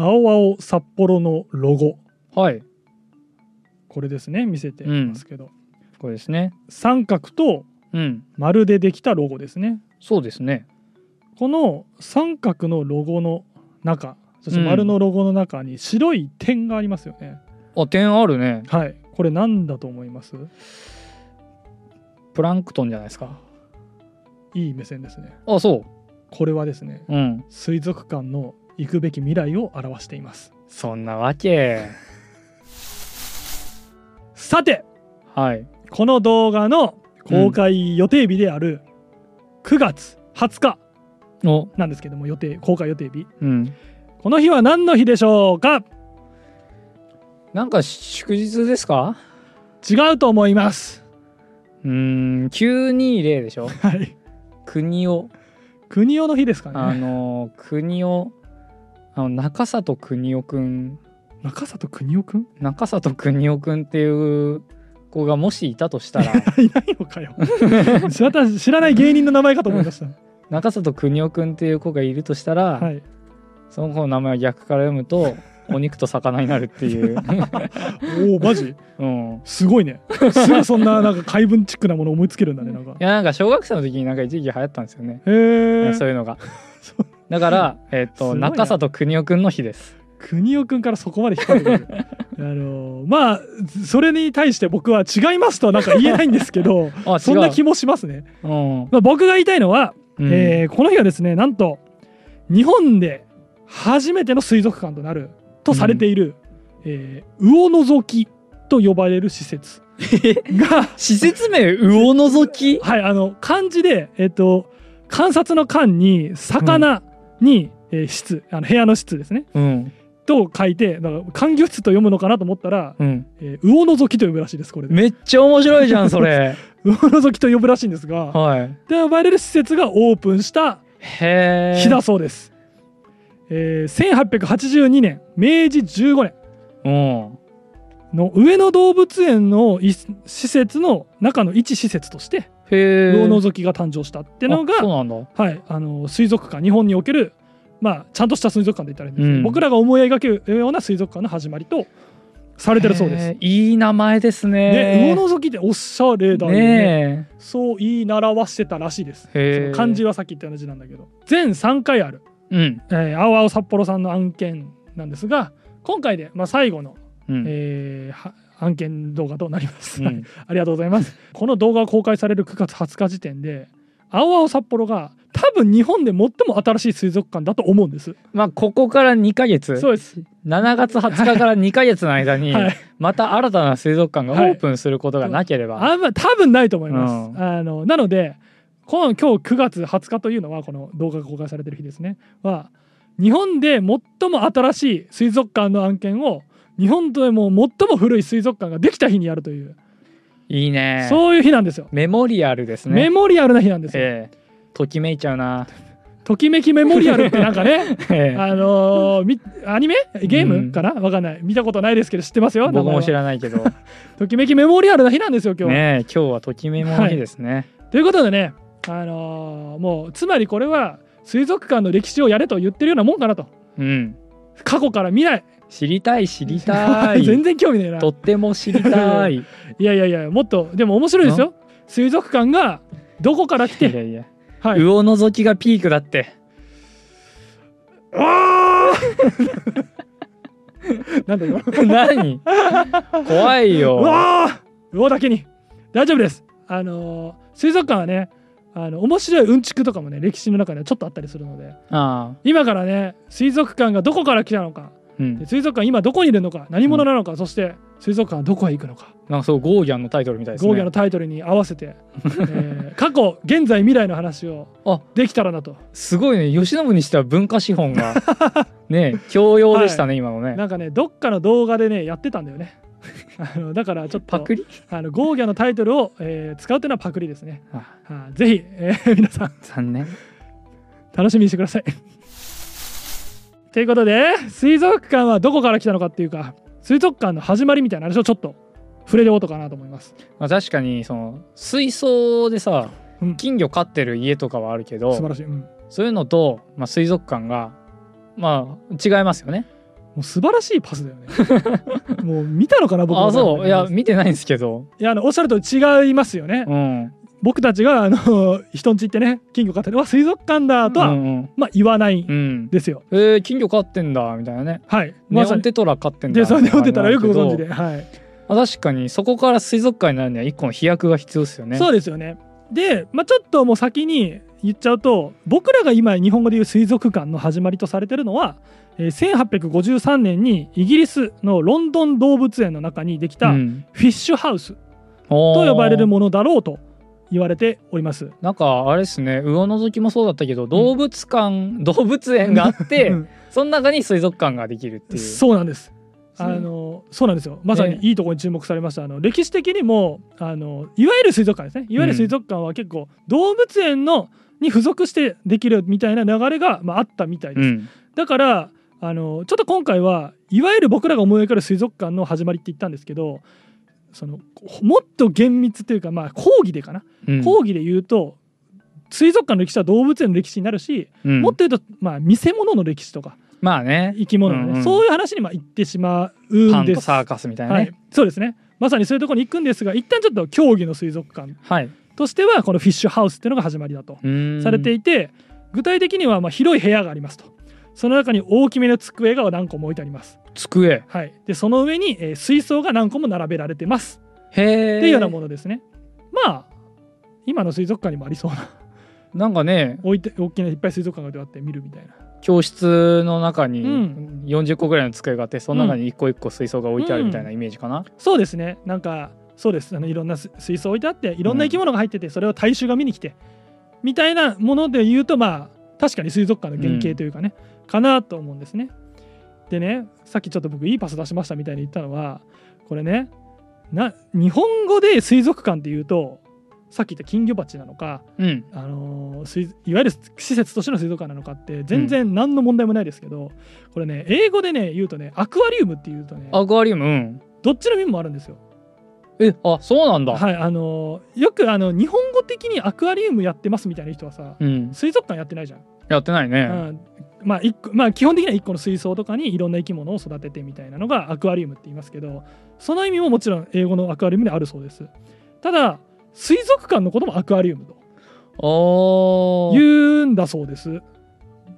青青札幌のロゴ。はい。これですね見せてますけど、これですね。三角とうん。丸でできたロゴですね。そうですね。この三角のロゴの中そして丸のロゴの中に白い点がありますよね、あ点あるね。はい。これ何だと思います？プランクトンじゃないですか。いい目線ですね。あそこれはですねううん。水族館の行くべき未来を表しています。そんなわけ。さてはい。この動画の公開予定日である9月20日おなんですけども予定公開予定日。うん。この日は何の日でしょうか？なんか祝日ですか？違うと思います。うーん920でしょ？はい。国を。国男の日ですかあねの国をあの中里国夫くん。中里邦夫くん？中里国夫くんっていう子がもしいたとしたら。いないのかよ。知らた知らない芸人の名前かと思いました。中里国夫くんっていう子がいるとしたら、はい。その子の名前を逆から読むと お肉と魚になるっていう、おおマジ？うん、すごいね。すぐそんななんか怪文チックなもの思いつけるんだねなんか。いやなんか小学生の時になんか一時期流行ったんですよね、へえそういうのがだから、えっとすごいな。中里国夫くんの日です。国男くんからそこまで引っ張ってくる。あのまあそれに対して僕は違いますとはなんか言えないんですけど そんな気もしますね、うん、まあ、僕が言いたいのは、うん。えーこの日はですねなんと日本で初めての水族館となるとされている、えー魚のぞきと呼ばれる施設。が施設名魚のぞき？はいあの漢字でえっ、と観察の観に魚に、えー室あの部屋の室ですね。うん。と書いてだから観魚室と読むのかなと思ったら、うん。えー魚のぞきと呼ぶらしいですこれで。めっちゃ面白いじゃんそれ。魚のぞきと呼ぶらしいんですがはい。で呼ばれる施設がオープンした日だそうです、えー1882年明治15年うん。の上野動物園のい施設の中の一施設として魚のぞきが誕生したっていうのが、はい、あの水族館日本における、まあ、ちゃんとした水族館で言ったらいいんです。けど、うん。僕らが思い描けるような水族館の始まりとされてるそうです。いい名前ですね、ね魚のぞきっておしゃれだよねねそう言い習わしてたらしいです。漢字はさっき言ったような字なんだけど。全3回ある、えうん。えー、青々札幌さんの案件なんですが今回で、まあ、最後の、うん。えーは案件動画となります、うん。ありがとうございます。この動画が公開される9月20日時点で青々札幌が多分日本で最も新しい水族館だと思うんです。まあここから2ヶ月。そうです。7月20日から2ヶ月の間に はい。また新たな水族館がオープンすることがなければ、あんま多分ないと思います、うん。あのなのでこの今日9月20日というのはこの動画が公開されてる日ですね。は日本で最も新しい水族館の案件を日本でも最も古い水族館ができた日にやるという、いいね。そういう日なんですよ、メモリアルですね。メモリアルな日なんですよ、ええ。ときめいちゃうな、ときめきメモリアルってなんかね ええ。あのーみアニメ？ゲーム？かな？わかんない。見たことないですけど知ってますよ。僕も知ららないけど。ときめきメモリアルな日なんですよ今日、ねえ今日はときめもの日ですね、ということでね、あのーもうつまりこれは水族館の歴史をやれと言ってるようなもんかなと。うん。過去から未来知りたい知りたい。全然興味ねえな。とっても知りたい。い いやいやいやもっとでも面白いですよ。水族館がどこから来て？やいやはい。魚のぞきがピークだって。あー！なんだ今？何？怖いうよわー！魚だけに。大丈夫です。あのー水族館はねあの面白いうんちくとかもね歴史の中にはちょっとあったりするので。ああ。今からね水族館がどこから来たのかうん。で水族館今どこにいるのか何者なのか、そして水族館はどこへ行くのか。なんかそうゴーギャンのタイトルみたいですね。ゴーギャのタイトルに合わせて、えー過去現在未来の話をあできたらなと。すごいね。吉信にしては文化資本が ね教養でしたね、今のね。なんかねどっかの動画でねやってたんだよね。あのだからちょっとパクリ？あのゴーギャのタイトルを、えー使うというのはパクリですね、あ。はい。ぜひ、えー皆さん。残念。楽しみにしてくださいということで水族館はどこから来たのかっていうか水族館の始まりみたいな話をちょっと触れておこうかなと思います。まあ、確かにその水槽でさうん。金魚飼ってる家とかはあるけど素晴らしい、うん。そういうのと、まあ、水族館がまあ違いますよね。もう素晴らしいパスだよね。もう見たのかな僕あそう。いやい見てないんですけど。やあのおっしゃると違いますよね、うん僕たちがあの 人んち行ってね金魚飼ってるわ水族館だとは、うんうん。まあ言わないんうんですよ、えー、金魚飼ってんだみたいなね。はい。ネまさに。テトラ飼ってんだでそうねみたいなおってたらよくご存知でではい。確かにそこから水族館になるには一個の飛躍が必要ですよね。そうですよね。で、まあ、ちょっともう先に言っちゃうと僕らが今日本語で言う水族館の始まりとされてるのは、えー1853年にイギリスのロンドン動物園の中にできたフうん。ィッシュハウスとと呼ばれるものだろうと言われております。なんかあれですね。魚のぞきもそうだったけど動物館、動物園があって、うん。その中に水族館ができるっていう。そうなんです。あのそうなんですよ。まさにいいところに注目されました、あの歴史的にもあのいわゆる水族館ですね。いわゆる水族館は結構動物園のに付属してできるみたいな流れが、まあ、あったみたいです、うん。だからあのちょっと今回はいわゆる僕らが思い浮かべる水族館の始まりって言ったんですけどそのもっと厳密というかまあ講義でかな、うん。講義で言うと水族館の歴史は動物園の歴史になるし、うん。もっと言うとまあ見せ物の歴史とかまあね。生き物のね、うんうん。そういう話にまあ行ってしまパうんです。サーカスみたいなはい。ね、そうですね。まさにそういうところに行くんですが一旦ちょっと競技の水族館はい、としてはこのフィッシュハウスっていうのが始まりだとされていて具体的にはまあ広い部屋がありますとその中に大きめの机が何個も置いてあります、机。はい、でその上に、えー水槽が何個も並べられてます。へえっていうようなものですね。まあ今の水族館にもありそうな。なんかね置いて大きないっぱい水族館が置いてあって見るみたいな。教室の中にうん。40個ぐらいの机があってその中に一個一個水槽が置いてあるみたいなイメージかな、そうですね。なんかそうです。あのいろんな水水槽置いてあっていろんな生き物が入ってて、それを大衆が見に来てみたいなもので言うとまあ確かに水族館の原型というかね、かなと思うんですね。でねさっきちょっと僕いいパス出しましたみたいに言ったのはこれねな日本語で水族館っていうとさっき言った金魚鉢なのか、うんあのいわゆる施設としての水族館なのかって全然何の問題もないですけど、これね英語でね言うとねアクアリウムっていうとねアクアリウムうんどっちの意味もあるんですよ。えあそうなんだ、はい、あのよくあの日本語的にアクアリウムやってますみたいな人はさうん水族館やってないじゃん。やってないね、うんまあ一個まあ、基本的には1個の水槽とかにいろんな生き物を育ててみたいなのがアクアリウムって言いますけどその意味ももちろん英語のアクアリウムであるそうです。ただ水族館のこともアクアリウムとあ言ーうんだそうです。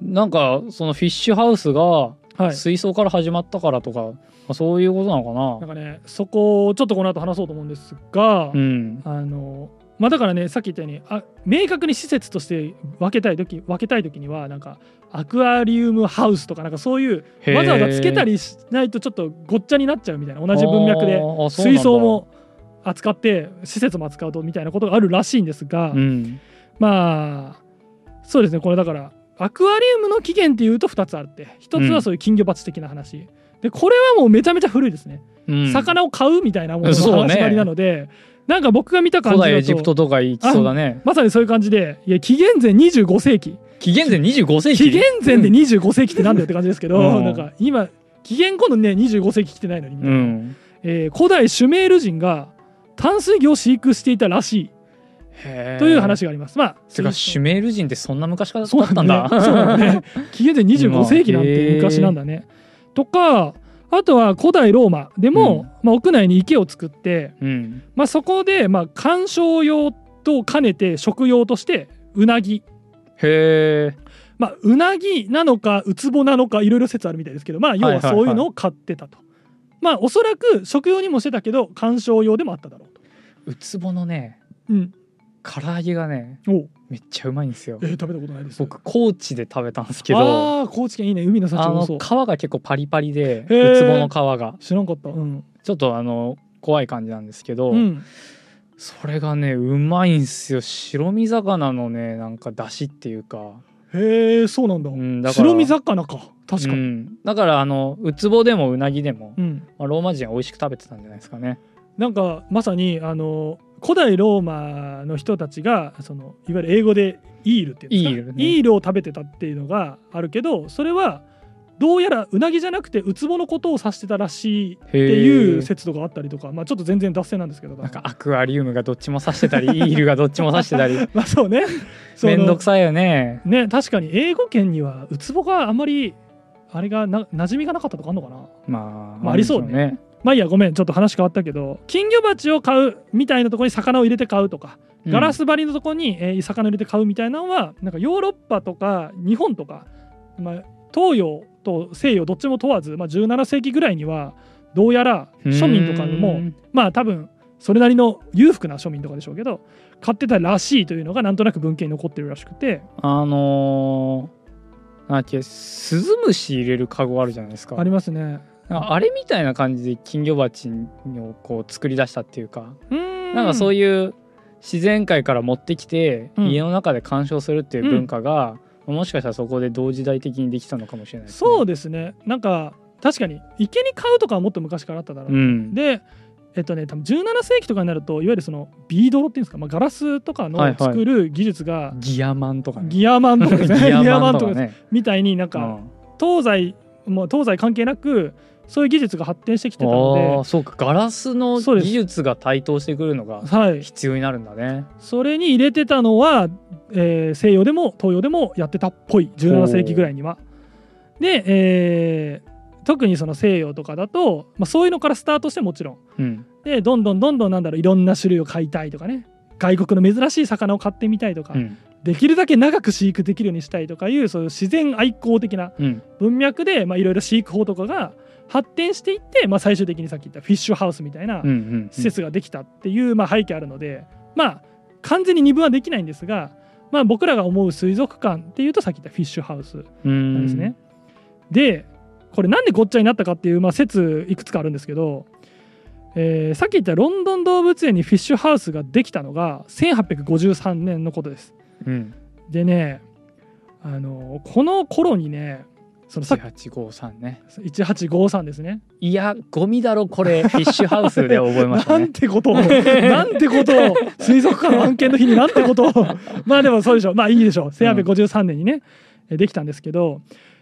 なんかそのフィッシュハウスがはい、水槽から始まったからとか、まあそういうことなのかなんかねそこをちょっとこの後話そうと思うんですが、なうんあのまあだからねさっき言ったようにあ明確に施設として分けたい時分けたい時にはなんかアクアリウムハウスとかなんかそういうわざわざつけたりしないとちょっとごっちゃになっちゃうみたいな同じ文脈で水槽も扱って施設も扱うとみたいなことがあるらしいんですが、うん。まあそうですねこれだからアクアリウムの起源っていうと2つあって1つはそういう金魚鉢的な話、でこれはもうめちゃめちゃ古いですね、うん。魚を飼うみたいなものの 始まりなので、なんか僕が見た感じだと古代エジプトとか行きそうだね。まさにそういう感じでいや紀元前25世紀紀元前25世紀。紀元前で25世紀ってなんだよって感じですけど、うん。なんか今紀元後のね25世紀来てないのに、うん。えー古代シュメール人が淡水魚を飼育していたらしい。という話があります。まあてかシュメール人ってそんな昔からだそうったんだねそうだね。紀元前25世紀なんて昔なんだね。とかあとは古代ローマ。でも、まあ、屋内に池を作って、うん。まあ、そこでまあ観賞用と兼ねて食用としてうなぎへえまあ、うなぎなのかウツボなのかいろいろ説あるみたいですけどまあ要はそういうのを買ってたと、まあおそらく食用にもしてたけど観賞用でもあっただろうと。ウツボのねうん。唐揚げがねめっちゃうまいんですよ。えー食べたことないです。僕高知で食べたんですけどああ高知県いいね海の幸もそう皮が結構パリパリでウツボの皮が。知らんかった。うん、ちょっとあの怖い感じなんですけど、うん、それがねうまいんすよ。白身魚のねなんか出汁っていうか。へえそうなんだ,、うんだ白身魚か。確かに、うん、だからあのウツボでもウナギでも、うん。まあ、ローマ人は美味しく食べてたんじゃないですかね。なんかまさにあの古代ローマの人たちがそのいわゆる英語でイールっていうんですか？イールね。イールを食べてたっていうのがあるけどそれはどうやらうなぎじゃなくてウツボのことを指してたらしいっていう説とかあったりとか、まあ、ちょっと全然脱線なんですけどなんかアクアリウムがどっちも刺してたり イールがどっちも刺してたり。まあそうね。そのめんどくさいよね。ね確かに英語圏にはウツボがあまりあれがな馴染みがなかったとかあんのかな？まあまあありそうね。まあいいやごめんちょっと話変わったけど金魚鉢を買うみたいなところに魚を入れて買うとかガラス張りのところに、えー魚入れて買うみたいなのはなんかヨーロッパとか日本とか、まあ、東洋と西洋どっちも問わず、まあ、17世紀ぐらいにはどうやら庶民とかでもうんまあ多分それなりの裕福な庶民とかでしょうけど買ってたらしいというのがなんとなく文献に残ってるらしくて。あのー、なんだっけスズムシ入れるカゴあるじゃないですか。ありますね。ああれみたいな感じで金魚鉢をこう作り出したっていうか。ななんかそういいう自然界から持ってきて、うん。家の中で鑑賞するっていう文化が、もしかしたらそこで同時代的にできたのかもしれないね。そうですね。なんか確かに池に買うとかはもっと昔からあっただろう、うん、でえっとね多分17世紀とかになるといわゆるそのビードロっていうんですか、まあ、ガラスとかはいはい。の作る技術が、ギアマンとかね。ギアマンとかですね。ギ アギアマンとかマンとかね。みたいになんかうん。東西もう東西関係なくそういう技術が発展してきてたのあであそうか。ガラスの技術が台頭してくるのがはい、必要になるんだね。それに入れてたのは、えー西洋でも東洋でもやってたっぽい。17世紀ぐらいには。で、えー特にその西洋とかだと、まあ、そういうのからスタートしてもちろん。うん。でどんどんどんどんなんだろう。いろんな種類を飼いたいとかね。外国の珍しい魚を飼ってみたいとか、うん。できるだけ長く飼育できるようにしたいとかいうそういう自然愛好的なうん。文脈でまあいろいろ飼育法とかが発展していって、まあ、最終的にさっき言ったフィッシュハウスみたいな施設ができたっていうまあ背景あるのでまあ完全に二分はできないんですが、まあ、僕らが思う水族館っていうとさっき言ったフィッシュハウスうんなんですね。でこれなんでごっちゃになったかっていう、まあ、説いくつかあるんですけど、えーさっき言ったロンドン動物園にフィッシュハウスができたのが1853年のことです。うんでねあのこの頃にねそのさっき1853ね。1853ですね。いやゴミだろこれ。フィッシュハウスで覚えましたなねん。てことを。なんてことを。水族館の案件の日になんてことを。まあでもそうでしょう。まあいいでしょう。1853年にね、えできたんですけど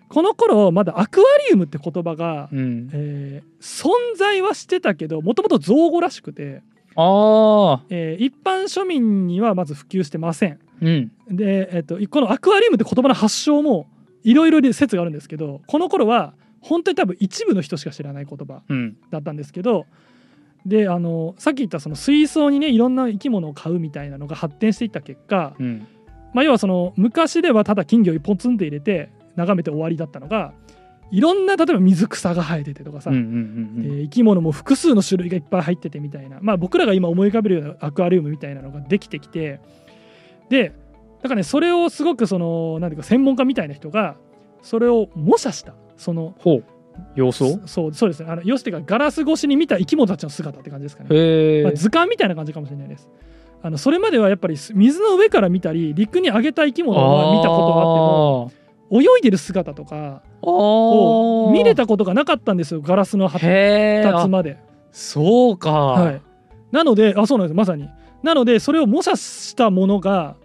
この頃まだアクアリウムって言葉が、うん、えー存在はしてたけどもともと造語らしくて、ああえー一般庶民にはまず普及してません。うん。で、えっとこのアクアリウムって言葉の発祥もいろいろ説があるんですけどこの頃は本当に多分一部の人しか知らない言葉うん。だったんですけどであのさっき言ったその水槽にねいろんな生き物を飼うみたいなのが発展していった結果、うん。まあ、要はその昔ではただ金魚を一本ツンって入れて眺めて終わりだったのがいろんな例えば水草が生えててとかさ、うんうんうんえー生き物も複数の種類がいっぱい入っててみたいな、まあ、僕らが今思い浮かべるようなアクアリウムみたいなのができてきてでだからねそれをすごくそのなんていうか専門家みたいな人がそれを模写したそのほう。様子を？そそうそうですね。あの要するにガラス越しに見た生き物たちの姿って感じですかね、まあ、図鑑みたいな感じかもしれないです。あのそれまではやっぱり水の上から見たり陸に上げた生き物は見たことがあっても泳いでる姿とかを見れたことがなかったんですよガラスの発達まで。そうか、はい、なのであそうなんです。まさに。なのでそれを模写したものが、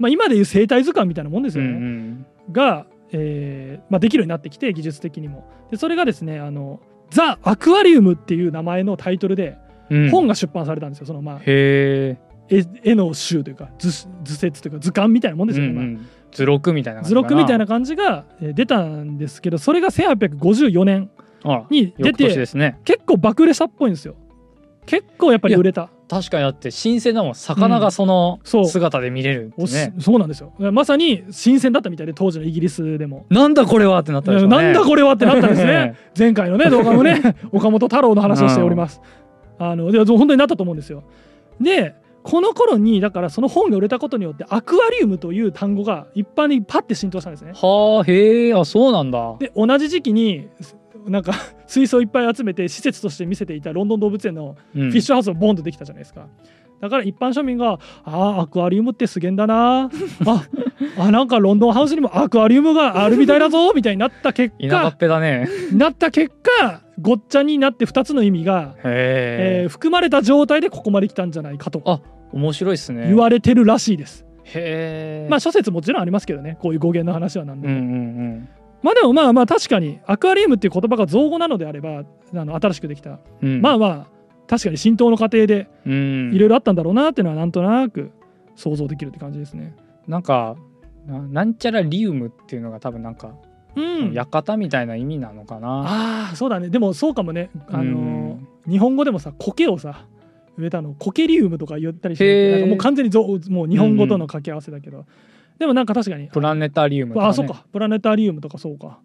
まあ、今でいう生態図鑑みたいなもんですうよね、んうん。が、えーまあ、できるようになってきて技術的にも。でそれがですねあの「ザ・アクアリウム」っていう名前のタイトルでうん、本が出版されたんですよそのまあ絵絵の集というか図図説というか図鑑みたいなもんですよね、まあうん。うん図録みたいな図録みたいなな感じがえー出たんですけどそれが1854年に出てね。結構爆売れしたっぽいんですよ。結構やっぱり売れた確かにだって新鮮だもん。魚がそのそう。姿で見れるっておしね、そうなんですよ。まさに新鮮だったみたいで当時のイギリスでも。なんだこれはってなったでしょうね。なんだこれはってなったんですね。前回のね動画のね 岡本太郎の話をしております。あので本当になったと思うんですよ。でこの頃にだからその本が売れたことによってアクアリウムという単語が一般にパッて浸透したんですね。はあへえあそうなんだ。で同じ時期になんか 水槽いっぱい集めて施設として見せていたロンドン動物園のフィッシュハウスがボンとできたじゃないですか。だから一般庶民が「ああアクアリウムってすげえんだな ああなんかロンドンハウスにもアクアリウムがあるみたいだぞ」みたいになった結果ね。なった結果ごっちゃになって2つの意味が、えー含まれた状態でここまで来たんじゃないかとあ面白いっすね。言われてるらしいです。へえまあ諸説もちろんありますけどねこういう語源の話はなんでも、うんうんうんまあでもまあまあ確かにアクアリウムっていう言葉が造語なのであればあの新しくできた、うん。まあまあ確かに浸透の過程でうん。いろいろあったんだろうなっていうのはなんとなく想像できるって感じですね。なんかななんちゃらリウムっていうのが多分なんかうん。館みたいな意味なのかな。ああそうだね。でもそうかもね。あの日本語でもさ苔をさ植えたのコケリウムとか言ったりしてなんかもう完全にぞもう日本語との掛け合わせだけど、でもなんか確かに。プラネタリウムとか、ね、あそうか。プラネタリウムとかそうか。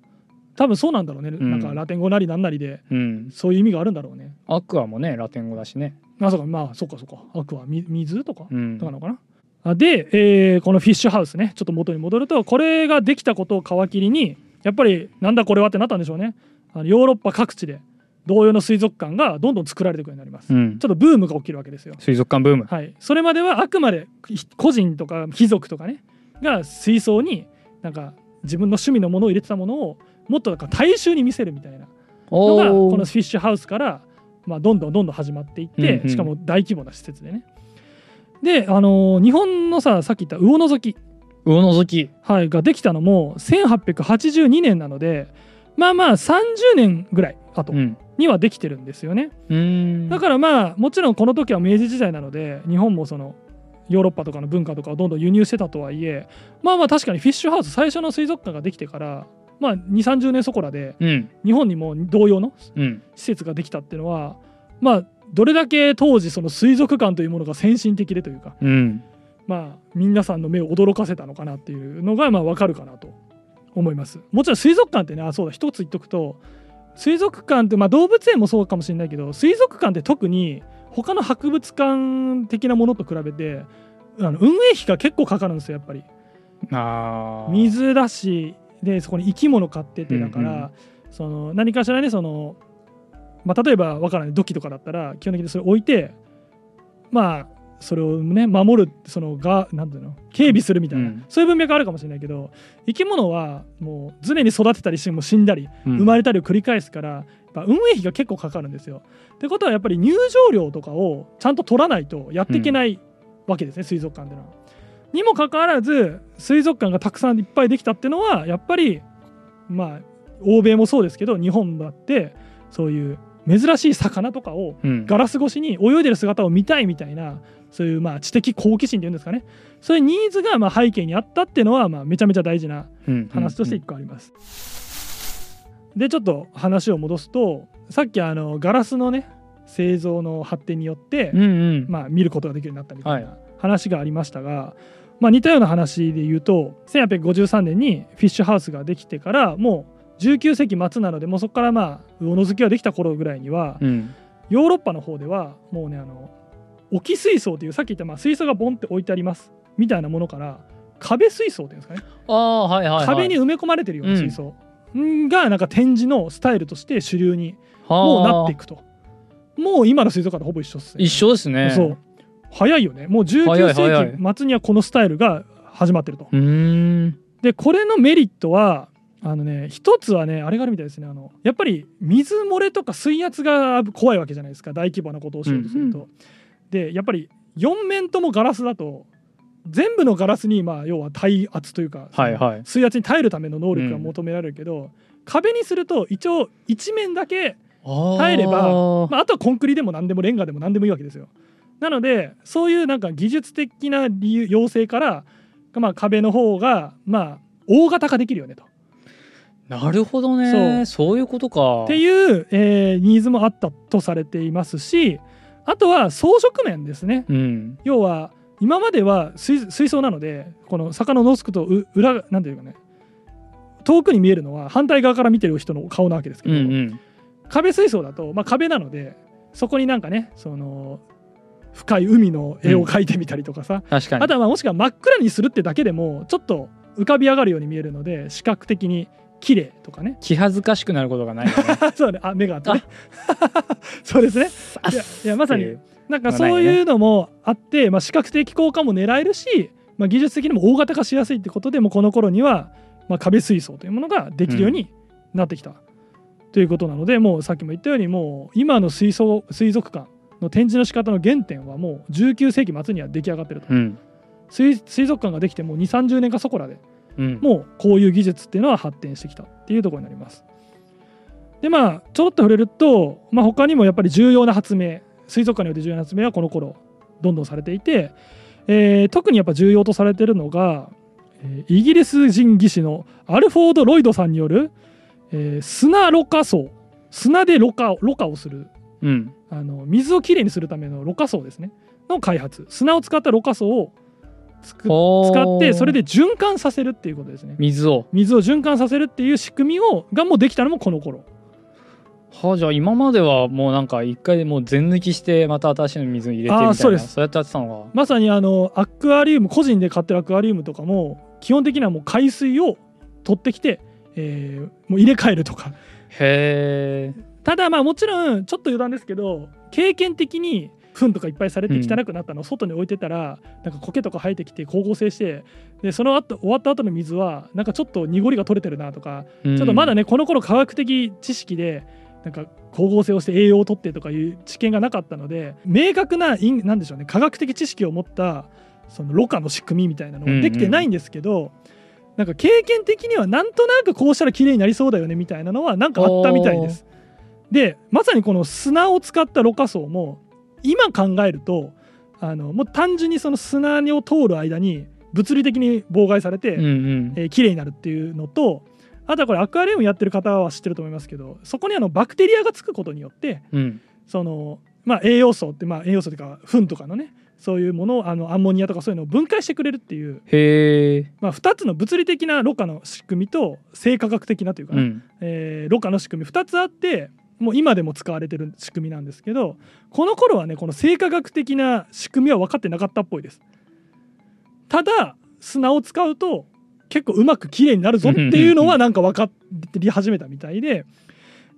多分そうなんだろうね、ん。なんかラテン語なりなんなりで。うん。そういう意味があるんだろうね。アクアもねラテン語だしね。あそうかまあそうかそうか。アクアみ水とか、うん。とかなのかな？あで、えーこのフィッシュハウスね。ちょっと元に戻るとこれができたことを皮切りにやっぱりなんだこれはってなったんでしょうね。あのヨーロッパ各地で同様の水族館がどんどん作られていくようになります、うん。ちょっとブームが起きるわけですよ。水族館ブーム。はい、それまではあくまでひ個人とか貴族とかねが水槽になんか自分の趣味のものを入れてたものをもっとなんか大衆に見せるみたいな。のおがこーのフィッシュハウスから、まあ、どんどんどんどん始まっていって、うんうん。しかも大規模な施設でね。で、あのー日本のささっき言った魚のき、魚のぞき。はい、ができたのも1882年なのでまあまあ30年ぐらい後うん。にはできてるんですよね。うーん。だからまあもちろんこの時は明治時代なので日本もそのヨーロッパとかの文化とかをどんどん輸入してたとはいえまあまあ確かにフィッシュハウス最初の水族館ができてからまあ2 3 0年そこらでうん。日本にも同様のうん。施設ができたっていうのはまあどれだけ当時その水族館というものが先進的でというかうん。まあ皆さんの目を驚かせたのかなっていうのがまあ分かるかなと思います。もちろん水族館ってねあそうだ一つ言っとくと水族館ってまあ動物園もそうかもしれないけど水族館って特に他の博物館的なものと比べてあの運営費が結構かかるんですよやっぱり。あー。水だしでそこに生き物飼っててだから、うんうん。その何かしらねその、まあ、例えばわからない土器とかだったら基本的にそれ置いてまあそれをね守るそのがなんていうの？警備するみたいな、うん。そういう文脈があるかもしれないけど生き物はもう常に育てたりしても死んだりうん。生まれたりを繰り返すから、やっぱ運営費が結構かかるんですよ。ってことはやっぱり入場料とかをちゃんと取らないとやっていけないわけですね、水族館っていうのは。にもかかわらず水族館がたくさんいっぱいできたっていうのはやっぱりまあ欧米もそうですけど日本だってそういう珍しい魚とかをうん。ガラス越しに泳いでる姿を見たいみたいなそういうまあ知的好奇心っていうんですかね。そういうニーズがまあ背景にあったっていうのはまあめちゃめちゃ大事なうん話として一個あります。でちょっと話を戻すとさっきあのガラスのね製造の発展によって、うんうん。まあ、見ることができるようになったみたいはな話がありましたが、まあ、似たような話で言うと1853年にフィッシュハウスができてからもう19世紀末なのでもうそこからまあ魚の好きができた頃ぐらいにはうん。ヨーロッパの方ではもうねあの置き水槽というさっき言ったまあ水槽がボンって置いてありますみたいなものから壁水槽っていうんですかね。ああはいはいはい。壁に埋め込まれてるような水槽。がなんか展示のスタイルとして主流にもうなっていくくと。もう今の水族館とほぼ一緒っすね。一緒ですね。そう。早いよね。もう19早い早世い。紀末にはこのスタイルが始まってると。でこれのメリットはあのね一つはねあれがあるみたいですね。あのやっぱり水漏れとか水圧が怖いわけじゃないですか。大規模なことをしようとすると、でやっぱり4面ともガラスだと全部のガラスにまあ要は耐圧というか、はいはい。水圧に耐えるための能力が求められるけど、壁にすると一応一面だけ耐えればまあ、あとはコンクリでも何でもレンガでも何でもいいわけですよ。なのでそういうなんか技術的な理由要請から、まあ、壁の方がまあ大型化できるよねと。なるほどね。そういうことか。っていう、えーニーズもあったとされていますしあとは装飾面ですね。うん。要は今までは水水槽なのでこの魚のノスクとう裏なんていうかね遠くに見えるのは反対側から見てる人の顔なわけですけど、うんうん。壁水槽だと、まあ、壁なのでそこになんかねその深い海の絵を描いてみたりとかさ、確かに。あとはまあもしくは真っ暗にするってだけでもちょっと浮かび上がるように見えるので視覚的に綺麗とかね。気恥ずかしくなることがないよね。そうね。あ目があってね。そうですね。あいやいやまさになんかそういうのもあって、まあ、視覚的効果も狙えるし、まあ、技術的にも大型化しやすいってことでもうこの頃には、まあ、壁水槽というものができるようになってきた、ということなのでもうさっきも言ったようにもう今の水槽水族館の展示の仕方の原点はもう19世紀末には出来上がってると、うん。水水族館ができてもう2 3 0年かそこらでうん。もうこういう技術っていうのは発展してきたっていうところになります。でまあちょろっと触れると、まあ、他にもやっぱり重要な発明水族館によって重要な発明はこの頃どんどんされていて、えー特にやっぱ重要とされてるのが、えーイギリス人技師のアルフォード・ロイドさんによる、えー砂ろ過層砂でろ過をろ過をするうん。あの水をきれいにするためのろ過層ですね。の開発。砂を使ったろ過層をつく使ってそれで循環させるっていうことですね。水を。水を循環させるっていう仕組みをがもうできたのもこの頃。はあじゃあ今まではもうなんか一回もう全抜きしてまた新しいの水に入れてみたいな。そうです。そうやってやってたのまさにあのアクアリウム個人で飼ってるアクアリウムとかも基本的にはもう海水を取ってきて、えーもう入れ替えるとか。がへえただまあもちろんちょっと余談ですけど経験的に糞とかいっぱいされてうん汚くなったのを外に置いてたら、なんか苔とか生えてきて光合成してでその後終わった後の水はなんかちょっと濁りが取れてるなとか、ちょっとまだねこの頃科学的知識でなんか光合成をして栄養を取ってとかいう知見がなかったので明確ななんでしょうね科学的知識を持ったそのろ過の仕組みみたいなのができてないんですけど、なんか経験的にはなんとなくこうしたら綺麗になりそうだよねみたいなのはなんかあったみたいです。でまさにこの砂を使ったろ過層も今考えるとあのもう単純にその砂を通る間に物理的に妨害されて、うんうん。えー綺麗になるっていうのとあとはこれアクアリウムやってる方は知ってると思いますけどそこにあのバクテリアがつくことによってうん。その、まあ、栄養素って、まあ、栄養素というか糞とかのねそういうものをあのアンモニアとかそういうのを分解してくれるっていう、へえまあ、2つの物理的なろ過の仕組みと生化学的なというかな、うん。えーろ過の仕組み2つあってもう今でも使われてる仕組みなんですけどこの頃はねこの生化学的な仕組みは分かってなかったっぽいです。ただ砂を使うと結構うまく綺麗になるぞっていうのはなんか分かり始めたみたいで。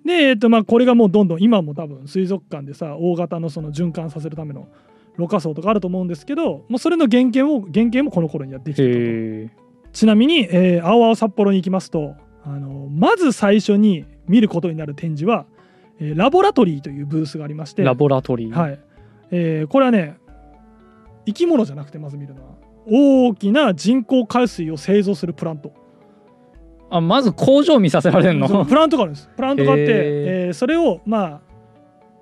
で、えーとまあ、これがもうどんどん今も多分水族館でさ大型のその循環させるためのろ過層とかあると思うんですけどもうそれの原型も原型もこの頃にやってきてたと。ちなみに、えー青々札幌に行きますとあのまず最初に見ることになる展示は、えーラボラトリーというブースがありましてラボラトリー。はい。えーこれはね生き物じゃなくてまず見るのは大きな人工海水を製造するプラント。あまず工場見させられるの？プラントがあるんです。プラントがあって、えーそれをまあ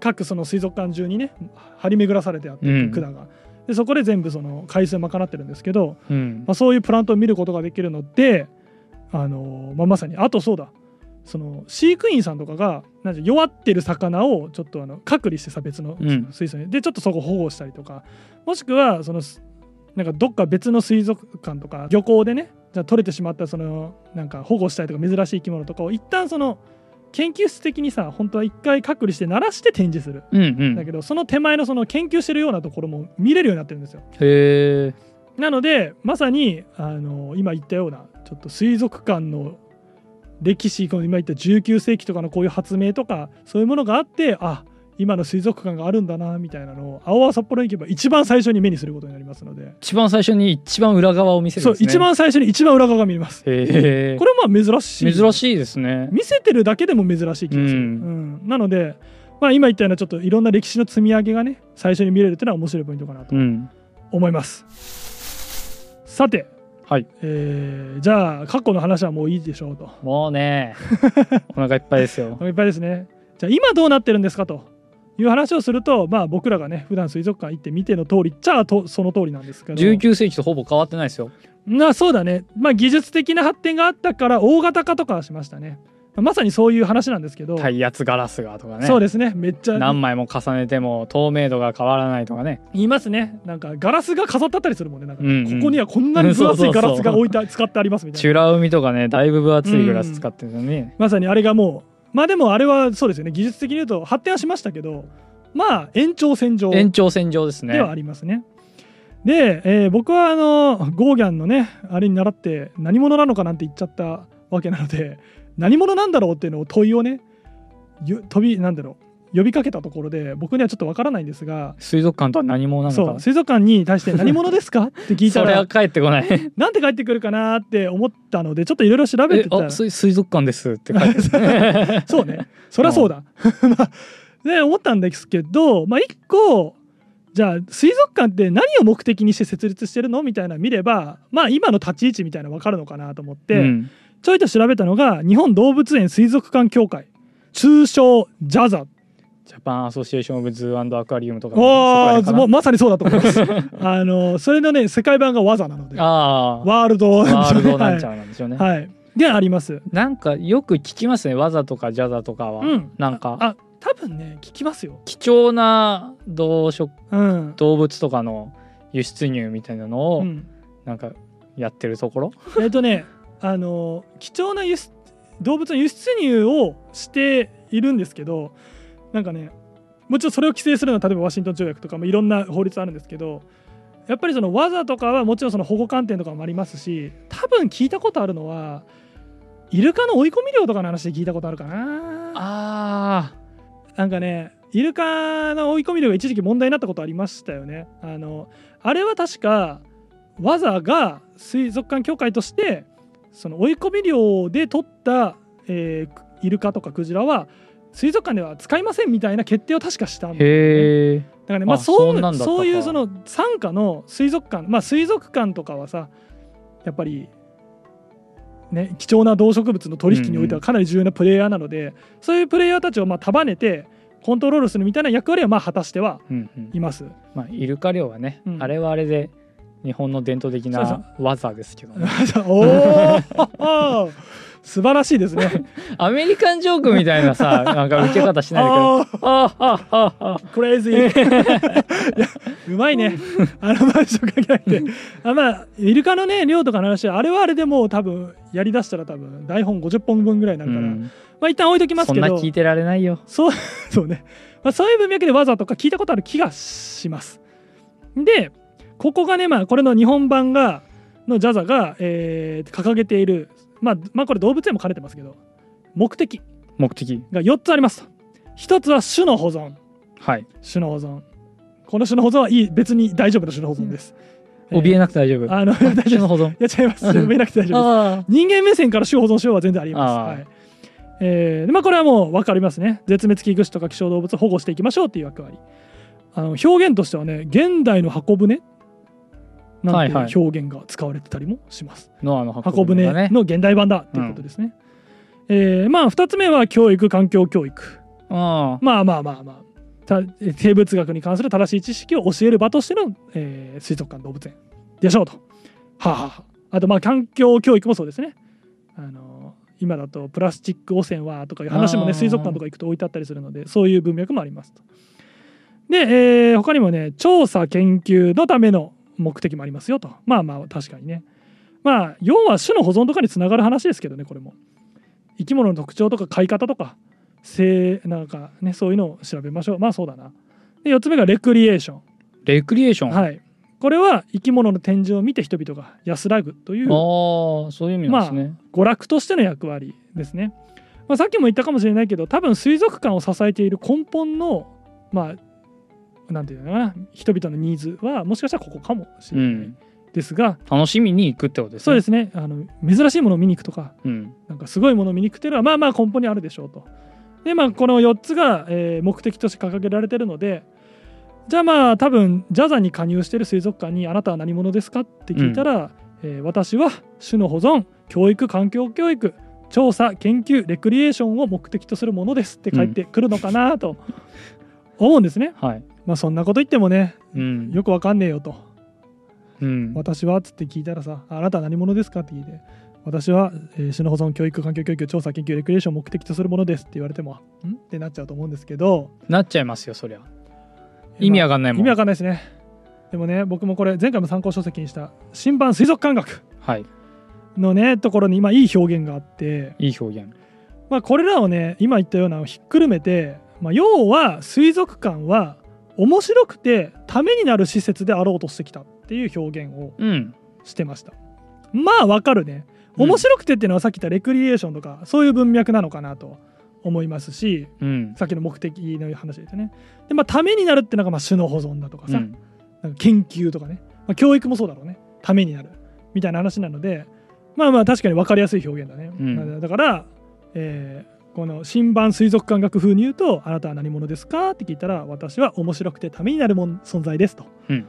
各その水族館中にね張り巡らされてあってうん。管が、でそこで全部その海水を賄ってるんですけど、うん。まあ、そういうプラントを見ることができるので、あのまあ、まさにあとそうだその飼育員さんとかがなんて弱ってる魚をちょっとあの隔離してさ別のうん。水槽に、でちょっとそこ保護したりとか。もしくはそのすなんかどっか別の水族館とか漁港でねじゃあ取れてしまったそのなんか保護したりとか珍しい生き物とかを一旦その研究室的にさ本当は一回隔離して鳴らして展示する。うんうん。だけどその手前のその研究してるようなところも見れるようになってるんですよ。へえなのでまさにあの今言ったようなちょっと水族館の歴史この今言った19世紀とかのこういう発明とかそういうものがあってあ今の水族館があるんだなみたいなのを青々札幌に行けば一番最初に目にすることになりますので、一番最初に一番裏側を見せるそうんですね。一番最初に一番裏側が見れます。これはまあ珍しい。珍しいですね。見せてるだけでも珍しい気がする、ううんん。なので、まあ、今言ったようなちょっといろんな歴史の積み上げがね最初に見れるっていうのは面白いポイントかなとうん。思います。さて、はいえーじゃあ過去の話はもういいでしょうと。もうね お腹いっぱいですよいっぱいですね。じゃあ今どうなってるんですかという話をすると、まあ僕らがね普段水族館行って見ての通りっちゃとその通りなんですけど。19世紀とほぼ変わってないですよなそうだね。まあ技術的な発展があったから大型化とかはしましたね。まさにそういう話なんですけど。耐圧ガラスがとかねそうですね。めっちゃ何枚も重ねても透明度が変わらないとかね言いますね。なんかガラスが飾ってあったりするもんね。なんかうんうんここにはこんなに分厚いガラスが置いて使ってありますみたいな。チュラ海とかねだいぶ分厚いグラス使ってるのね、まさにあれがもうまあでもあれはそうですよね技術的に言うと発展はしましたけどまあ延長線上延長線上ですねではありますね。で、えー僕はあのゴーギャンのねあれに習って何者なのかなんて言っちゃったわけなので何者なんだろうっていうのを問いをねよ飛びなんだろう呼びかけたところで僕にはちょっとわからないんですが水族館とは何者なのか？そう水族館に対して何者ですか？って聞いたらそれは帰ってこない。なんて返ってくるかなって思ったのでちょっといろいろ調べえてたらあ水水族館ですって書いて そうね。そりゃそうだ。まあで思ったんですけど、まあ一個じゃあ水族館って何を目的にして設立してるの？みたいなの見ればまあ今の立ち位置みたいなの分かるのかなと思って、うんちょいと調べたのが日本動物園水族館協会通称 JAZA Japan Association of Zoo Aquarium とかおおそこら辺かなままさにそうだと思います。あのそれのね世界版が WAZA なので。ああワールドワールドはないんちゃうなんでしょうね、はい。であります。なんかよく聞きますね WAZA とか JAZA とかは、うん。なんか。あ多分ね聞きますよ。貴重な動植うん、動物とかの輸出入みたいなのを、うん、なんかやってるところ？えっとねあの貴重な輸出動物の輸出入をしているんですけどなんかねもちろんそれを規制するのは例えばワシントン条約とかもいろんな法律あるんですけどやっぱりその技とかはもちろんその保護観点とかもありますし多分聞いたことあるのはイルカの追い込み量とかの話で聞いたことあるかな。あなんかねイルカの追い込み量が一時期問題になったことありましたよね。あのあれは確か技が水族館協会としてその追い込み量で取った、えーイルカとかクジラは水族館では使いませんみたいな決定を確かしたんね。だからね、まあ、あそうそういうその傘下の水族館まあ水族館とかはさやっぱりね貴重な動植物の取引においてはかなり重要なプレイヤーなので、そういうプレイヤーたちをまあ束ねてコントロールするみたいな役割はまあ果たしてはうんうん。います。まあイルカ漁はね、うん。あれはあれで日本の伝統的な技ですけどね おお素晴らしいですね。アメリカンジョークみたいなさ なんか受け方しないでくれあーああああクレイジーうまいね。あのマンションかけなくて。あまあイルカのね量とかの話はあれはあれでもう多分やりだしたら多分台本50本分ぐらいになるから、うん。まあ一旦置いときますそんけどな聞いてられないよ。そうそうね、まあ、そういう文脈でわざとか聞いたことある気がします。でここがねまあこれの日本版がのジャザが、えー掲げているまあまあこれ動物園も兼ねてますけど目的。目的。が4つあります。と1つは種の保存。はい。種の保存。この種の保存はいい別に大丈夫な種の保存です、怯えななくて大丈夫。あの大丈夫種の保存。いや違います。怯えなくて大丈夫です。あ人間目線から種を保存しようは全然あります。はい。えーでまあ、これはもう分かりますね。絶滅危惧種とか希少動物を保護していきましょうっていう役割。あの表現としてはね、現代の箱舟なんてはいはいいう表現が使われてたりもします。ノアの箱箱舟ねの現代版だっていうことですね。えーまあ2つ目は教育環境教育。あまあまあまあまあた生物学に関する正しい知識を教える場としての、えー水族館動物園でしょうと。はあ、はあ、あとまあ環境教育もそうですね。あの今だとプラスチック汚染はとかいう話もね水族館とか行くと置いてあったりするのでそういう文脈もありますと。で、えー他にもね調査研究のための目的もありますよと。まあまあ確かにね。まあ要は種の保存とかにつながる話ですけどねこれも。生き物の特徴とか飼い方とか性なんかねそういうのを調べましょう。まあそうだな。で4つ目がレクリエーション。レクリエーション、はい。これは生き物の展示を見て人々が安らぐというああそういう意味ですね、娯楽としての役割ですね、まあ、さっきも言ったかもしれないけど多分水族館を支えている根本のまあなんていうのかな人々のニーズはもしかしたらここかもしれない、うん。ですが楽しみに行くってことですね。そうですね。あの珍しいものを見に行くとかうん。なんかすごいものを見に行くっていうのはまあまあ根本にあるでしょうと。でまあこの4つが、えー目的として掲げられてるのでじゃあまあ多分ジャザに加入してる水族館に「あなたは何者ですか?」って聞いたら、えー私は種の保存教育環境教育調査研究レクリエーションを目的とするものですって返ってくるのかなと思うんですね。はいまあそんなこと言ってもねうん。よくわかんねえよと。うん。私はっつって聞いたらさあなたは何者ですかって聞いて私は、えー種の保存教育環境教育調査研究レクリエーションを目的とするものですって言われてもん？ってなっちゃうと思うんですけど。なっちゃいますよそりゃ。意味わかんないもん。意味わかんないですね。でもね僕もこれ前回も参考書籍にした新版水族館学はい。のねところに今いい表現があって。いい表現。まあこれらをね今言ったようなのをひっくるめて、まあ、要は水族館は面白くてためになる施設であろうとしてきたっていう表現をうん。してました。まあわかるね。面白くてっていうのはさっき言ったレクリエーションとかそういう文脈なのかなと思いますしうん。さっきの目的の話ですよね。でまあためになるっていうのがまあ種の保存だとかさ、うん。なんか研究とかね、まあ、教育もそうだろうね。ためになるみたいな話なのでまあまあ確かに分かりやすい表現だね、うん。だから、えーこの新版水族館学風に言うと「あなたは何者ですか?」って聞いたら「私は面白くてためになるもん存在です」と、うん。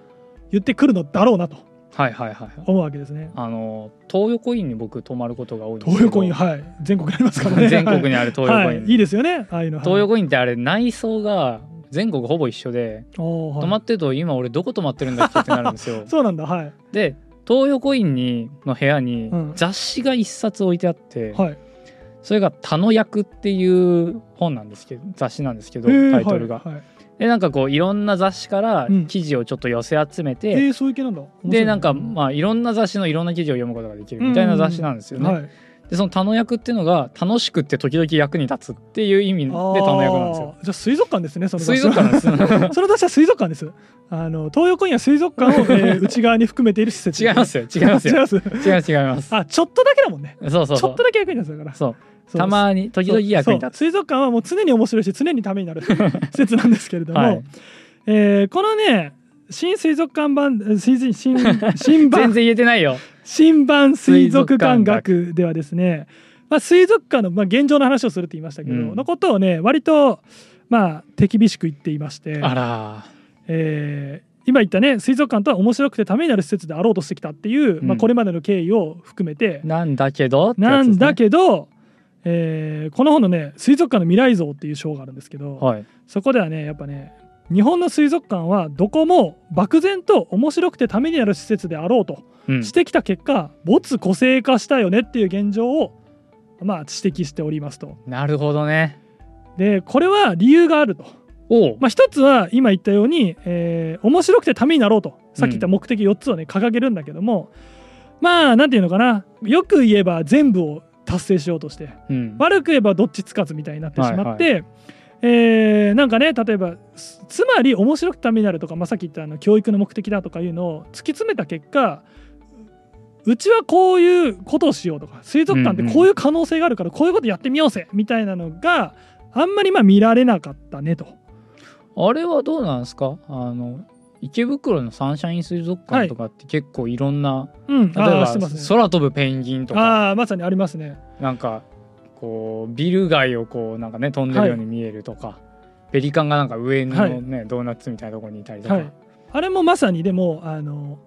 言ってくるのだろうなとはいはいはい思うわけですね。あの東横インに僕泊まることが多いんです東横インはい。全国にありますからね。全国にある東横イン、はい、い。いですよね。ああいうの。東横インってあれ内装が全国ほぼ一緒ではい。泊まってると今俺どこ泊まってるんだっけってなるんですよ。そうなんだ。はい。で東横インにの部屋にうん。雑誌が一冊置いてあって、はい。それが「田野役」っていう本なんですけど雑誌なんですけどタイトルが。はいはいでなんかこういろんな雑誌からうん記事をちょっと寄せ集めて、えー、そういう系なんでなんかまあいろんな雑誌のいろんな記事を読むことができるみたいな雑誌なんですよね。はい。でその田野役っていうのが楽しくって時々役に立つっていう意味で田野役なんですよ。じゃあ水族館ですねその水族館です。その雑誌は水族館です。あの東横インは水族館を、えー内側に含めている施設。違いますよ違います 違いよます？違います違います。あちょっとだけだもんね。そうそうちょっと。だけ役に立つだから。そうたまに時々役に立つ。水族館はもう常に面白いし常にためになる施設なんですけれども、はいえーこのね新水族館版新新新新版。全然言えてないよ。新版水族館学ではですね、まあ、水族館の、まあ、現状の話をするって言いましたけど、うん。のことをね割とまあ手厳しく言っていまして、あら。えー今言ったね水族館とは面白くてためになる施設であろうとしてきたっていう、うん。まあ、これまでの経緯を含めて、なんだけどってやなんだけど、えーこの本のね水族館の未来像っていう章があるんですけど、はい。そこではねやっぱね日本の水族館はどこも漠然と面白くてためになる施設であろうとうんしてきた結果、没個性化したよねっていう現状をまあ指摘しておりますと。なるほどね。でこれは理由があると。おうまあ、一つは今言ったように、えー面白くてためになろうとさっき言った目的4つをね掲げるんだけどもまあなんていうのかなよく言えば全部を達成しようとしてうん。悪く言えばどっちつかずみたいになってしまって、えーなんかね例えばつつまり面白くためになるとか、まあ、さっき言ったあの教育の目的だとかいうのを突き詰めた結果うちはこういうことをしようとか水族館ってこういう可能性があるからこういうことやってみようぜみたいなのがあんまりまあ見られなかったねと。あれはどうなんですか？あの池袋のサンシャイン水族館とかって結構いろんな、うん、例えばね。空飛ぶペンギンとかああまさにありますね。なんかこうビル街をこうなんかね飛んでるように見えるとか、ペリカンがなんか上のね、ドーナツみたいなところにいたりとか、はい、あれもまさにでもあの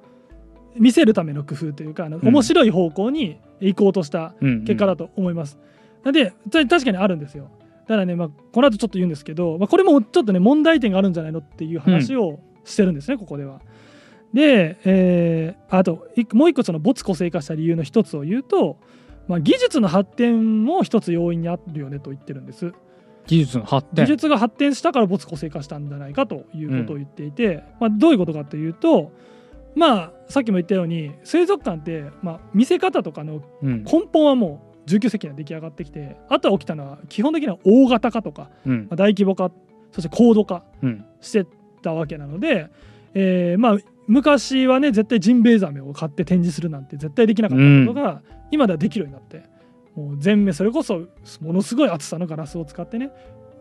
見せるための工夫というかあの、うん面白い方向に行こうとしたうんうん結果だと思います。なんでた確かにあるんですよ。ただね、まあ、この後ちょっと言うんですけど、まあ、これもちょっとね問題点があるんじゃないのっていう話をしてるんですね、ここでは。で、えーあといもう一個その没個性化した理由の一つを言うと、まあ、技術の発展も一つ要因にあるよねと言ってるんです。技術の発展。技術が発展したから没個性化したんじゃないかということを言っていて、まあ、どういうことかというとまあさっきも言ったように水族館って、まあ、見せ方とかのうん。根本はもう19世紀には出来上がってきてあとは起きたのは基本的には大型化とか、うん。まあ大規模化そして高度化うん。してたわけなので、えーまあ昔はね絶対ジンベエザメを買って展示するなんて絶対できなかったことが、今ではできるようになってもう全面それこそものすごい厚さのガラスを使ってね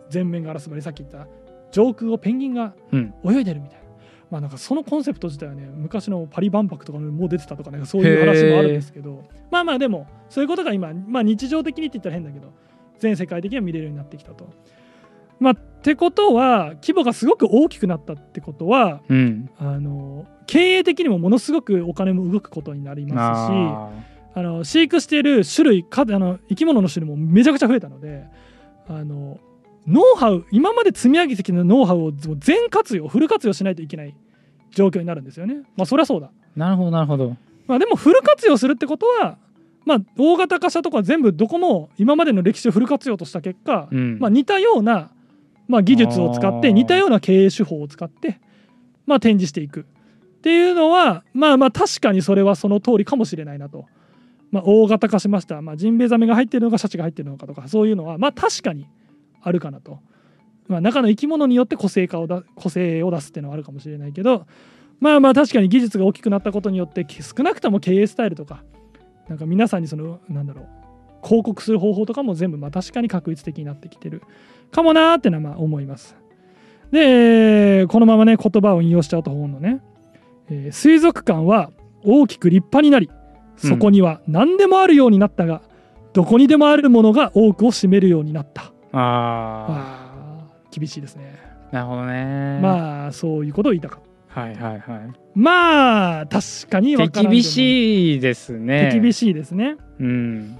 全面ガラス張りさっき言った上空をペンギンがうん泳いでるみたいな。まあなんかそのコンセプト自体はね昔のパリ万博とかにもう出てたとかねそういう話もあるんですけどまあまあでもそういうことが今、まあ、日常的にって言ったら変だけど全世界的には見れるようになってきたと。まあってことは規模がすごく大きくなったってことはうんあの経営的にもものすごくお金も動くことになりますしああの飼育している種類かあの生き物の種類もめちゃくちゃ増えたのであのノウハウ今まで積み上げてきたノウハウを全活用フル活用しないといけない状況になるんですよね。まあそりゃそうだ。ーなるほどなるほどまあでもフル活用するってことはまあ大型化したとこは全部どこも今までの歴史をフル活用とした結果、うんまあ似たようなまあ技術を使って似たような経営手法を使ってまあ展示していく。っていうのはまあまあ確かにそれはその通りかもしれないなと。まあ、大型化しました、まあ、ジンベエザメが入ってるのかシャチが入ってるのかとかそういうのはまあ確かにあるかなと、まあ、中の生き物によって個性化をだ個性を出すっていうのはあるかもしれないけどまあまあ確かに技術が大きくなったことによって少なくとも経営スタイルとかなんか皆さんにそのなんだろう広告する方法とかも全部まあ確かに確率的になってきてるかもなーってのはまあ思います。でこのままね言葉を引用しちゃうと本のね、えー水族館は大きく立派になりそこには何でもあるようになったが、どこにでもあるものが多くを占めるようになった。ああー厳しいですね。ーなるほどね。まあそういうことを言いたかっはいはいはい。まあ確かに分手厳しいですね。手厳しいですね。うん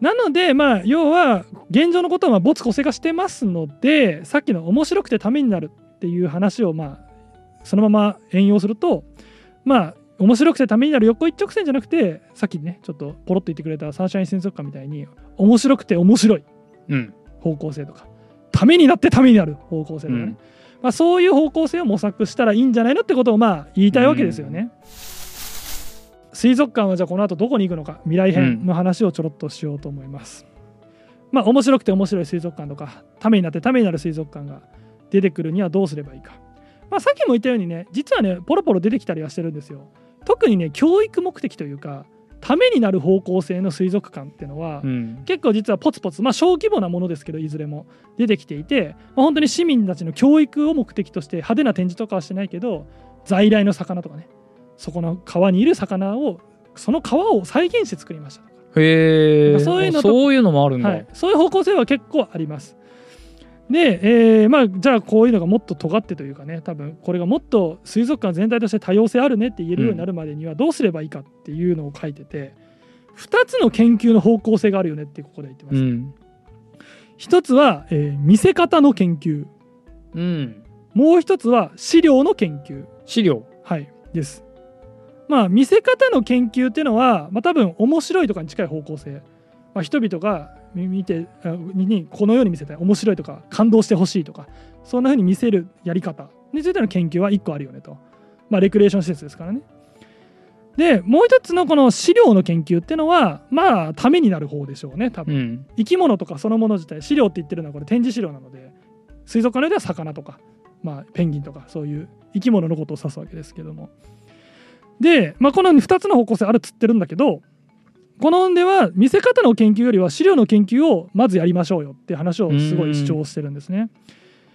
なのでまあ要は現状のことはまあ没個性化してますのでさっきの面白くてためになるっていう話をまあそのまま援用するとまあ面白くてためになる横一直線じゃなくてさっきねちょっとポロッと言ってくれたサンシャイン水族館みたいに面白くて面白いうん。方向性とかためになってためになる方向性とかね、うん。まあ、そういう方向性を模索したらいいんじゃないのってことをまあ言いたいわけですよね。水族館はじゃあこの後どこに行くのか未来編の話をちょろっとしようと思います。まあ面白くて面白い水族館とかためになってためになる水族館が出てくるにはどうすればいいか。まあ、さっきも言ったようにね実はねポロポロ出てきたりはしてるんですよ。特にね教育目的というかためになる方向性の水族館っていうのは、うん結構実はポツポツ、まあ、小規模なものですけどいずれも出てきていて、まあ、本当に市民たちの教育を目的として派手な展示とかはしてないけど在来の魚とかねそこの川にいる魚をその川を再現して作りました。とか、へえそういうのとそういうのもあるんだ、はい、そういう方向性は結構あります。で、えーまあ、じゃあこういうのがもっと尖ってというかね多分これがもっと水族館全体として多様性あるねって言えるようになるまでにはどうすればいいかっていうのを書いてて、2つの研究の方向性があるよねってここで言ってます。うん。一つは、えー見せ方の研究。うん。もう一つは資料の研究。資料。はい。ですまあ見せ方の研究っていうのは、まあ、多分面白いとかに近い方向性、まあ、人々が見見てあににこのように見せたい。面白いとか感動してほしいとか。そんな風に見せるやり方。についての研究は1個あるよねと。まあレクリエーション施設ですからね。でもう一つのこの資料の研究っていうのはまあためになる方でしょうね多分。うん。生き物とかそのもの自体資料って言ってるのはこれ展示資料なので水族館のでは魚とか、まあ、ペンギンとかそういう生き物のことを指すわけですけどもで、まあ、この2つの方向性あるっつってるんだけどこの本では見せ方の研究よりは資料の研究をまずやりましょうよって話をすごい主張してるんですね。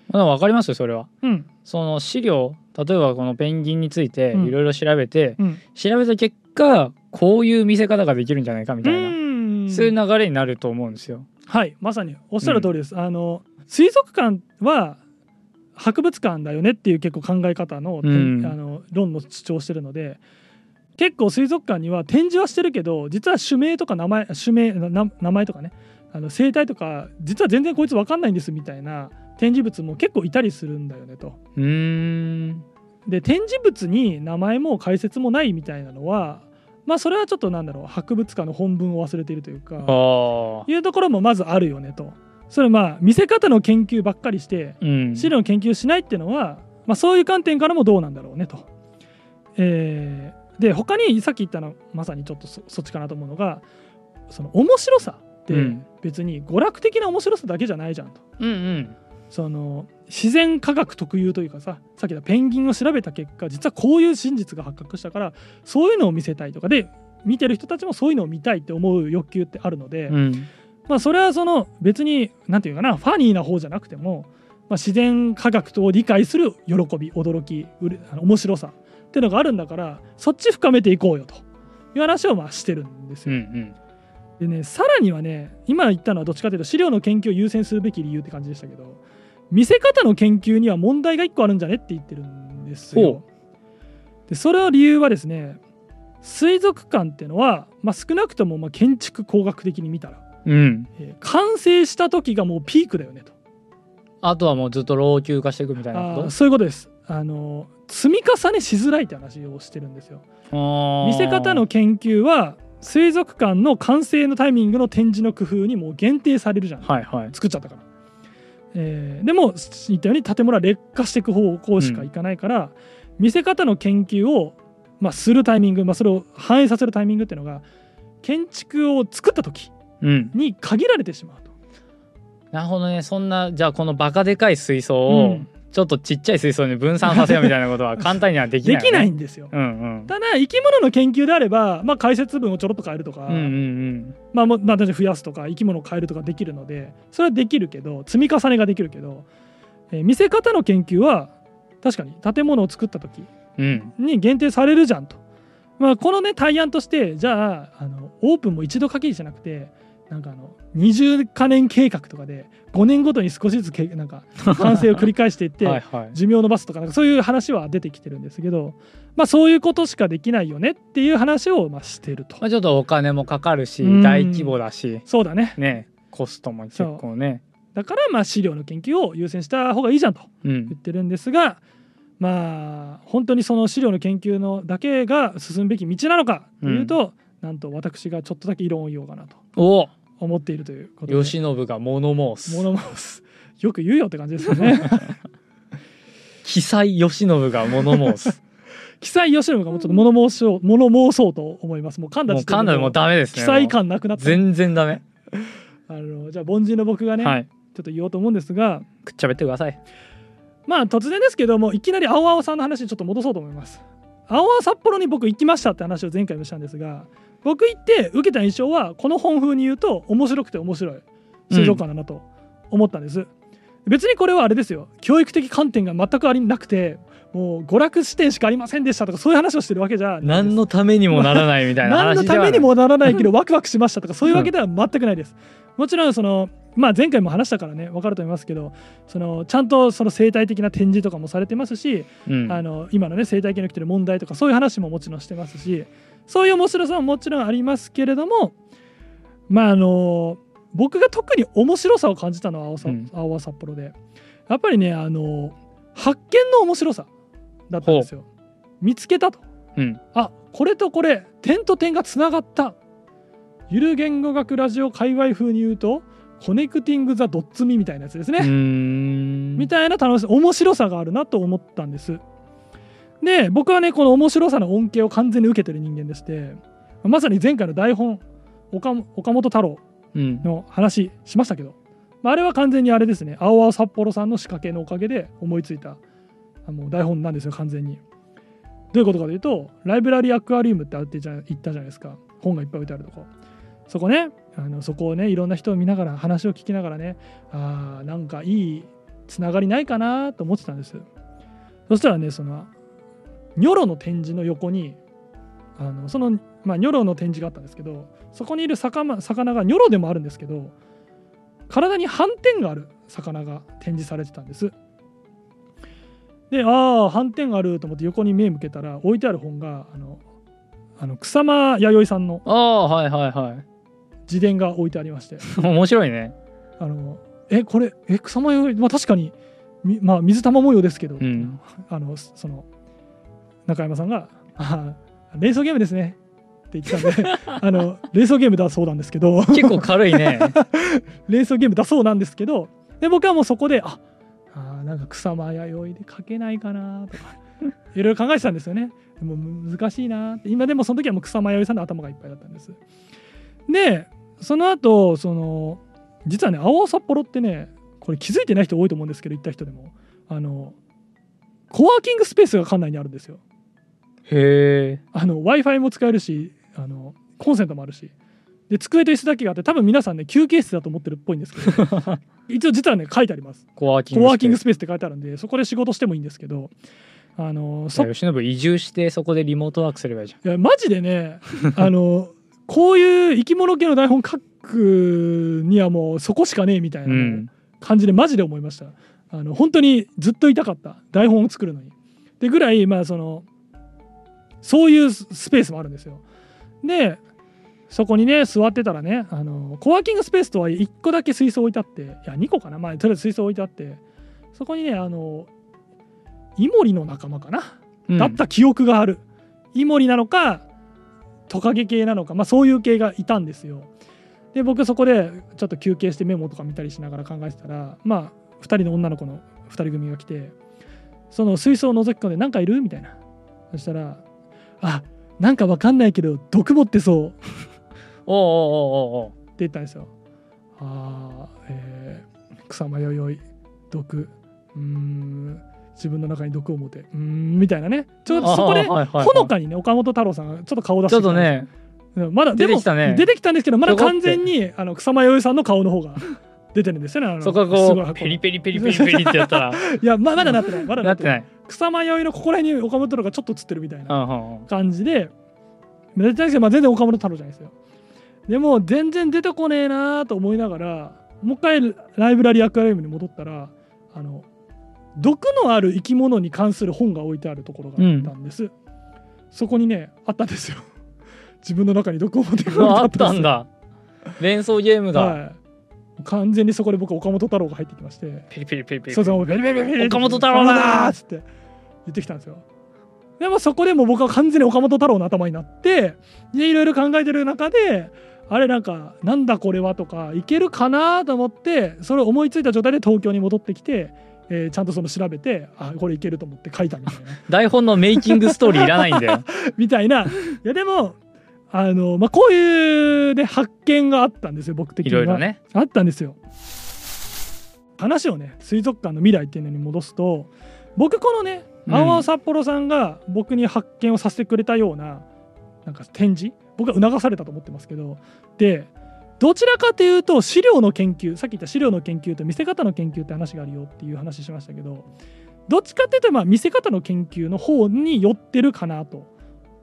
まあ、分かりますよそれはうんその資料例えばこのペンギンについてうんいろいろ調べて、うん調べた結果こういう見せ方ができるんじゃないかみたいな、うんそういう流れになると思うんですよ。はいまさにおっしゃる通りです。あの水族館は博物館だよねっていう結構考え方の,、うんあの論の主張してるので結構水族館には展示はしてるけど実は種名とか名前種名な名前とかねあの生態とか実は全然こいつ分かんないんですみたいな展示物も結構いたりするんだよねと。うーんで展示物に名前も解説もないみたいなのはまあそれはちょっとなんだろう博物館の本文を忘れているというか。いうところもまずあるよねと。それまあ見せ方の研究ばっかりしてうん。資料の研究しないっていうのは、まあ、そういう観点からもどうなんだろうねと。えーで他にさっき言ったのまさにちょっとそそっちかなと思うのがその面白さってうん。別に娯楽的な面白さだけじゃないじゃんと。うんうん。その自然科学特有というかささっき言ったペンギンを調べた結果実はこういう真実が発覚したからそういうのを見せたいとか。で見てる人たちもそういうのを見たいって思う欲求ってあるので、うんまあそれはその別に何て言うかなファニーな方じゃなくても、まあ、自然科学とを理解する喜び驚き面白さっていうのがあるんだからそっち深めていこうよという話をまあしてるんですうんうよ。んでねさらにはね今言ったのはどっちかというと資料の研究を優先するべき理由って感じでしたけど見せ方の研究には問題が1個あるんじゃねって言ってるんですよほ。でそれの理由はですね水族館っていうのは、まあ、少なくともまあ建築工学的に見たらうん。えー完成した時がもうピークだよねと。あとはもうずっと老朽化していくみたいなこあーそういうことです。あの積み重ねしづらいって話をしてるんですよ。と見せ方の研究は水族館の完成のタイミングの展示の工夫にもう限定されるじゃん、はいはい。作っちゃったから、えーでも言ったように建物は劣化していく方向しかいかないから、見せ方の研究を、まあ、するタイミング、まあ、それを反映させるタイミングっていうのが建築を作った時うんに限られてしまうと。なるほどね。そんなじゃあこのバカでかい水槽うをん。ちょっとちっちゃい水槽に分散させようみたいなことは簡単にはできないよね、できないんですよ。うんうん。ただ生き物の研究であれば、まあ、解説文をちょろっと変えるとか、うんうんまあ、も増やすとか生き物を変えるとかできるのでそれはできるけど積み重ねができるけど、えー見せ方の研究は確かに建物を作った時うんうん。に限定されるじゃんと。まあ、このね対案としてじゃああのオープンも一度限りじゃなくてなんかあの20カ年計画とかで5年ごとに少しずつけなんか 完成を繰り返していって寿命を伸ばすとかなんかそういう話は出てきてるんですけど、まあ、そういうことしかできないよねっていう話をまあしてると。まあ、ちょっとお金もかかるしうん。大規模だし。そうだね。ね。コストも結構ね。だからまあ飼料の研究を優先した方がいいじゃんとうん。言ってるんですがまあ本当にその飼料の研究のだけが進むべき道なのかというと、なんと私がちょっとだけ異論を言おうかなと。お思っているということで。慶喜が物申す物申すよく言うよって感じですよね。奇才慶喜が物申す記載吉野がもうちょっと物申そう物申そうと思います。もう噛んだもう時点噛んだらもうダメですね。記載も感なくなった。う全然ダメ。あのじゃあ凡人の僕がね、はい。ちょっと言おうと思うんですが。くっちゃべってください。まあ突然ですけどもいきなり青々さんの話にちょっと戻そうと思います。青々札幌に僕行きましたって話を前回もしたんですが僕行って受けた印象はこの本風に言うと面白くて面白い。水族館だなと思ったんです、別にこれはあれですよ。教育的観点が全くありなくてもう娯楽視点しかありませんでしたとかそういう話をしてるわけじゃ何のためにもならないみたいな何の話ではないためにもならないけどワクワクしましたとか そういうわけでは全くないです。もちろんそのまあ前回も話したからね分かると思いますけどそのちゃんとその生態的な展示とかもされてますし、うん。あの今のね生態系の来てる問題とかそういう話ももちろんしてますしそういう面白さももちろんありますけれどもまああの僕が特に面白さを感じたのは青さ、うん。青は札幌で。やっぱりねあの発見の面白さだったんですよ。見つけたと。うん。あこれとこれ点と点がつながった。ゆる言語学ラジオ界隈風に言うとコネクティング・ザ・ドッツミみたいなやつですね、みたいな楽し面白さがあるなと思ったんですで僕はねこの面白さの恩恵を完全に受けてる人間でしてまさに前回の台本岡岡本太郎うん。の話しましたけど、まあ、あれは完全にあれですね青々札幌さんの仕掛けのおかげで思いついたあの台本なんですよ完全に。どういうことかというとライブラリーアクアリウムってあってじゃ言ったじゃないですか。本がいっぱい置いてあるとこ。そこねあのそこをねいろんな人を見ながら話を聞きながらねあーなんかいいつながりないかなと思ってたんです。そしたらねそのニョロの展示の横にあのその、まあ、ニョロの展示があったんですけどそこにいる魚魚がニョロでもあるんですけど体に斑点がある魚が展示されてたんです。でああ斑点があると思って横に目向けたら置いてある本があのあの草間彌生さんのああはいはいはい。自伝が置いてありまして。面白いね。あのえこれえ草間彌生まあ確かにみまあ水玉模様ですけど、うん。あのその中山さんが「ああ連想ゲームですね」って言ってたんであの連想ゲームだそうなんですけど。結構軽いね。連想ゲームだそうなんですけどで僕はもうそこでああーなんか草間弥生で書けないかなとかいろいろ考えてたんですよね。でも難しいな。って今でもその時はもう草間彌生さんの頭がいっぱいだったんです。でその後その実はね青札幌ってねこれ気づいてない人多いと思うんですけど行った人でも。あのコワーキングスペースが館内にあるんですよへえあの w i f i も使えるしあのコンセントもあるし。で机と椅子だけがあって多分皆さんね休憩室だと思ってるっぽいんですけど。一応実はね書いてあります。コワーキングコワーキングススペースって書いてあるんでそこで仕事してもいいんですけどあのそ吉信移住してそこでリモートワークすればいいじゃん。いやマジでね あのこういう生き物系の台本書くにはもうそこしかねえみたいなうん。感じでマジで思いました。あの本当にずっといたかった。台本を作るのに。でぐらいまあそのそういうスペースもあるんですよ。でそこにね座ってたらねあのコワーキングスペースとは1個だけ水槽置いてあっていや2個かなまあとりあえず水槽置いてあってそこにねあのイモリの仲間かなうん。だった記憶がある、イモリなのかトカゲ系なのか、まあ、そういう系がいたんですよ。で僕そこでちょっと休憩してメモとか見たりしながら考えてたらまあ2人の女の子の2人組が来てその水槽を覗き込んで「何かいる?」みたいな。そしたら「あなんかわかんないけど毒持ってそう」っておうおうおうおう。言ったんですよ。あーえー草間弥生毒。うーん自分の中に毒を持て。うーんみたいなね。ちょうどそこでほのかにね岡本太郎さんがちょっと顔出してちょっとね。うんまだ出てきたね。出てきたんですけどまだ完全にあの草間彌生さんの顔の方が出てるんですよねあのそこがこうペリペリペリペリペリってやったら。いやままだなってない。まだなってない。草間彌生のここら辺に岡本太郎がちょっと映ってるみたいなうんうんうん。感じで。目立ちないまあ、全然岡本太郎じゃないですよ。でも全然出てこねえなと思いながらもう一回ライブラリーアクアリウムに戻ったらあの毒のある生き物に関する本が置いてあるところがあったんです、そこにねあったんですよ。自分の中に毒を持ってくるあったんだ。連想ゲームが、はい完全にそこで僕岡本太郎が入ってきましてペリペリペリペリ。そうそうベリベリベリ岡本太郎だっつって言ってきたんですよでもそこでもう僕は完全に岡本太郎の頭になってでいろいろ考えてる中であれなんかなんだこれはとかいけるかなと思ってそれを思いついた状態で東京に戻ってきて、えーちゃんとその調べてあこれいけると思って書いたみたいな。台本のメイキングストーリーいらないんだよ。みたいな。いやでもあの、まあ、こういう、ね、発見があったんですよ僕的いには。ろいろね。あったんですよ。話をね水族館の未来っていうのに戻すと僕このねうん。青々札幌さんが僕に発見をさせてくれたようななんか展示僕は促されたと思ってますけどでどちらかというと資料の研究さっき言った資料の研究と見せ方の研究って話があるよっていう話しましたけどどっちかっていうとまあ見せ方の研究の方に寄ってるかなと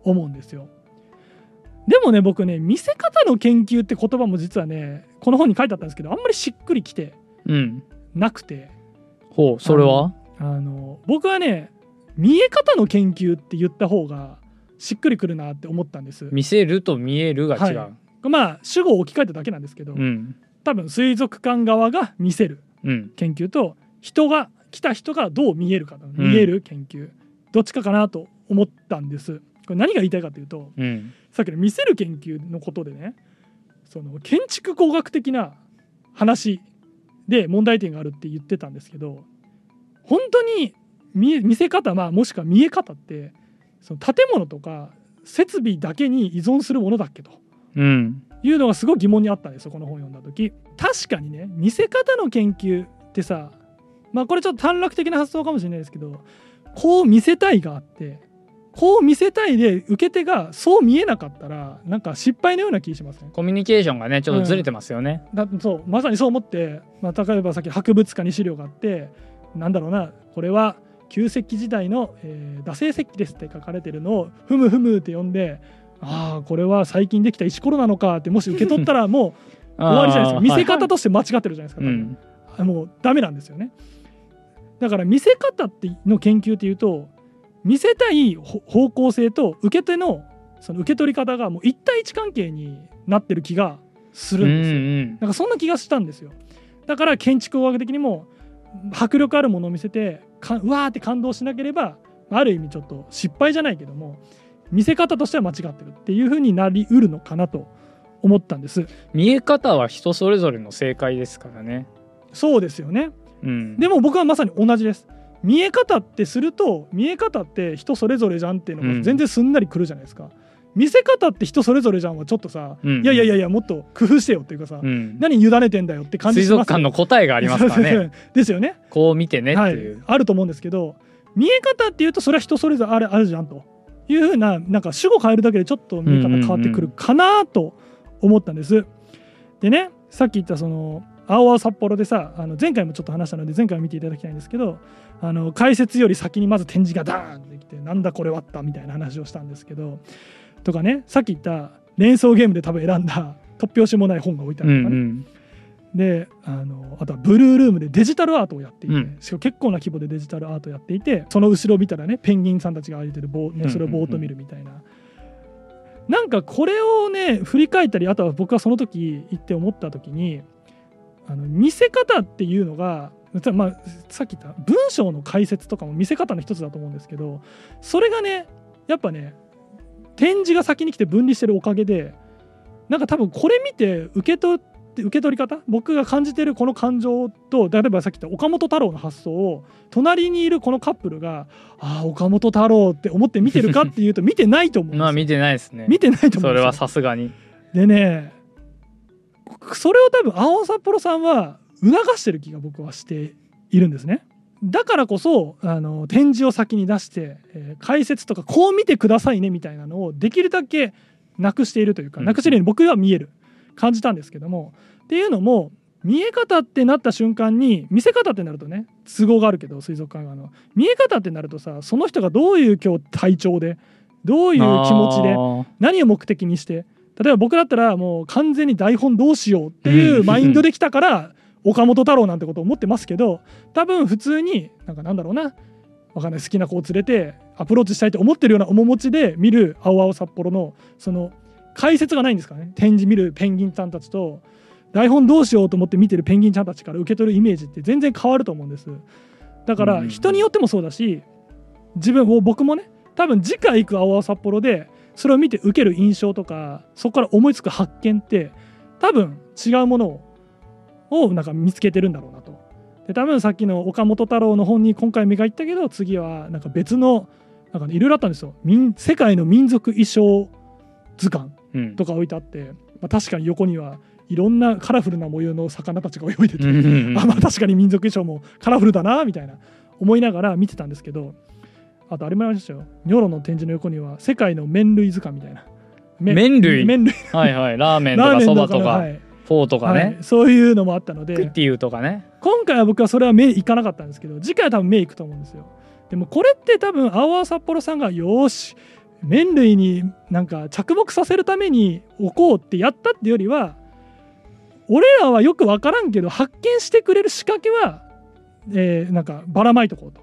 思うんですよ。でもね僕ね見せ方の研究って言葉も実はねこの本に書いてあったんですけどあんまりしっくりきてうん。なくて。ほうそれは？あの僕はね見え方の研究って言った方がしっくりくるなって思ったんです。見せると見えるが違う、はまあ主語を置き換えただけなんですけど、うん。多分水族館側が見せるうん。研究と人が来た人がどう見えるかん。見える研究、どっちかかなと思ったんです。これ何が言いたいかというとうん。さっきの見せる研究のことでねその建築工学的な話で問題点があるって言ってたんですけど本当に見せ方、まあ、もしくは見え方ってその建物とか設備だけに依存するものだっけと。うん。いうのがすごい疑問にあったんですよこの本読んだ時。確かにね見せ方の研究ってさまあこれちょっと短絡的な発想かもしれないですけどこう見せたいがあってこう見せたいで受け手がそう見えなかったらなんか失敗のような気しますねコミュニケーションがねちょっとずれてますよね、だそうまさにそう思って、まあ、例えばさっき博物館に資料があってなんだろうなこれは旧石器時代の、えー、惰性石器ですって書かれてるのをふむふむって読んでああこれは最近できた石ころなのかってもし受け取ったらもう 終わりじゃないですか見せ方として間違ってるじゃないですか、多分。うん。もうダメなんですよね。だから見せ方っての研究っていうと見せたいほ方向性と受け手のその受け取り方がもう一対一関係になってる気がするんですよ、うんなんかそんな気がしたんですよ。だから建築工学的にも迫力あるものを見せてかうわーって感動しなければある意味ちょっと失敗じゃないけども見せ方としては間違ってるっていう風になりうるのかなと思ったんです。見え方は人それぞれの正解ですからね、そうですよね。うん、でも僕はまさに同じです見え方ってすると見え方って人それぞれじゃんっていうのが全然すんなりくるじゃないですか、見せ方って人それぞれじゃんはちょっとさ、うん。いやいやいやいやもっと工夫してよっていうかさ、うん、何委ねてんだよって感じ水します族館の答えがありますからね。ですよね。こう見てねってはい。いう、、あると思うんですけど見え方っていうとそれは人それぞれあるあるじゃんというふうななんか主語変えるだけでちょっと見え方変わってくるかなと思ったんです。でねさっき言ったその青々札幌でさあの前回もちょっと話したので前回も見ていただきたいんですけどあの解説より先にまず展示がダーンってきてなんだこれはったみたいな話をしたんですけどとかねさっき言った連想ゲームで多分選んだ突拍子もない本が置いてあうるとかね、んうん。であのあとはブルールームでデジタルアートをやっていて、うん。結構な規模でデジタルアートをやっていてその後ろを見たらねペンギンさんたちが歩いてる棒、ね、それをぼーっと見るみたいな、なんかこれをね振り返ったりあとは僕はその時行って思った時にあの見せ方っていうのがまあ、さっき言った文章の解説とかも見せ方の一つだと思うんですけどそれがねやっぱね展示が先に来て分離してるおかげでなんか多分これ見て受け取って受け取り方僕が感じてるこの感情と例えばさっき言った岡本太郎の発想を隣にいるこのカップルがああ岡本太郎って思って見てるかっていうと見てないと思うんですよ。まあ見てないですね。見てないと思うそれはさすがに。でねそれを多分青札幌さんは促してる気が僕はしているんですね。だからこそあの展示を先に出して、えー解説とかこう見てくださいねみたいなのをできるだけなくしているというかうん。なくしているように僕は見える感じたんですけどもっていうのも見え方ってなった瞬間に見せ方ってなるとね都合があるけど水族館側の。見え方ってなるとさその人がどういう今日体調でどういう気持ちで何を目的にして例えば僕だったらもう完全に台本どうしようっていうマインドできたから岡本太郎なんてことを思ってますけど多分普通になんかなんだろうなわかんない好きな子を連れてアプローチしたいと思ってるような面持ちで見る青々札幌のその解説がないんですかね。展示見るペンギンちゃんたちと台本どうしようと思って見てるペンギンちゃんたちから受け取るイメージって全然変わると思うんです。だから人によってもそうだし自分を僕もね多分次回行く青々札幌でそれを見て受ける印象とかそこから思いつく発見って多分違うものををなんか見つけてるんだろうなと。で多分さっきの岡本太郎の本に今回目がいったけど次はなんか別のなんかねいろいろあったんですよ。民世界の民族衣装図鑑うん。とか置いてあって、まあ、確かに横にはいろんなカラフルな模様の魚たちが泳いでて、うんうんうん。あまあ確かに民族衣装もカラフルだなみたいな思いながら見てたんですけどあとあれもありましたよ。ニョロの展示の横には世界の麺類図鑑みたいな。め麺類？麺類。はいはい。ラーメンとかそばとかフォーとかはい。ねそういうのもあったので。クッティウとかね。今回は僕はそれは目いかなかったんですけど次回は多分目いくと思うんですよ。でもこれって多分青々札幌さんがよーし麺類になんか着目させるために置こうってやったってよりは俺らはよく分からんけど発見してくれる仕掛けは、えーなんかばらまいとこうと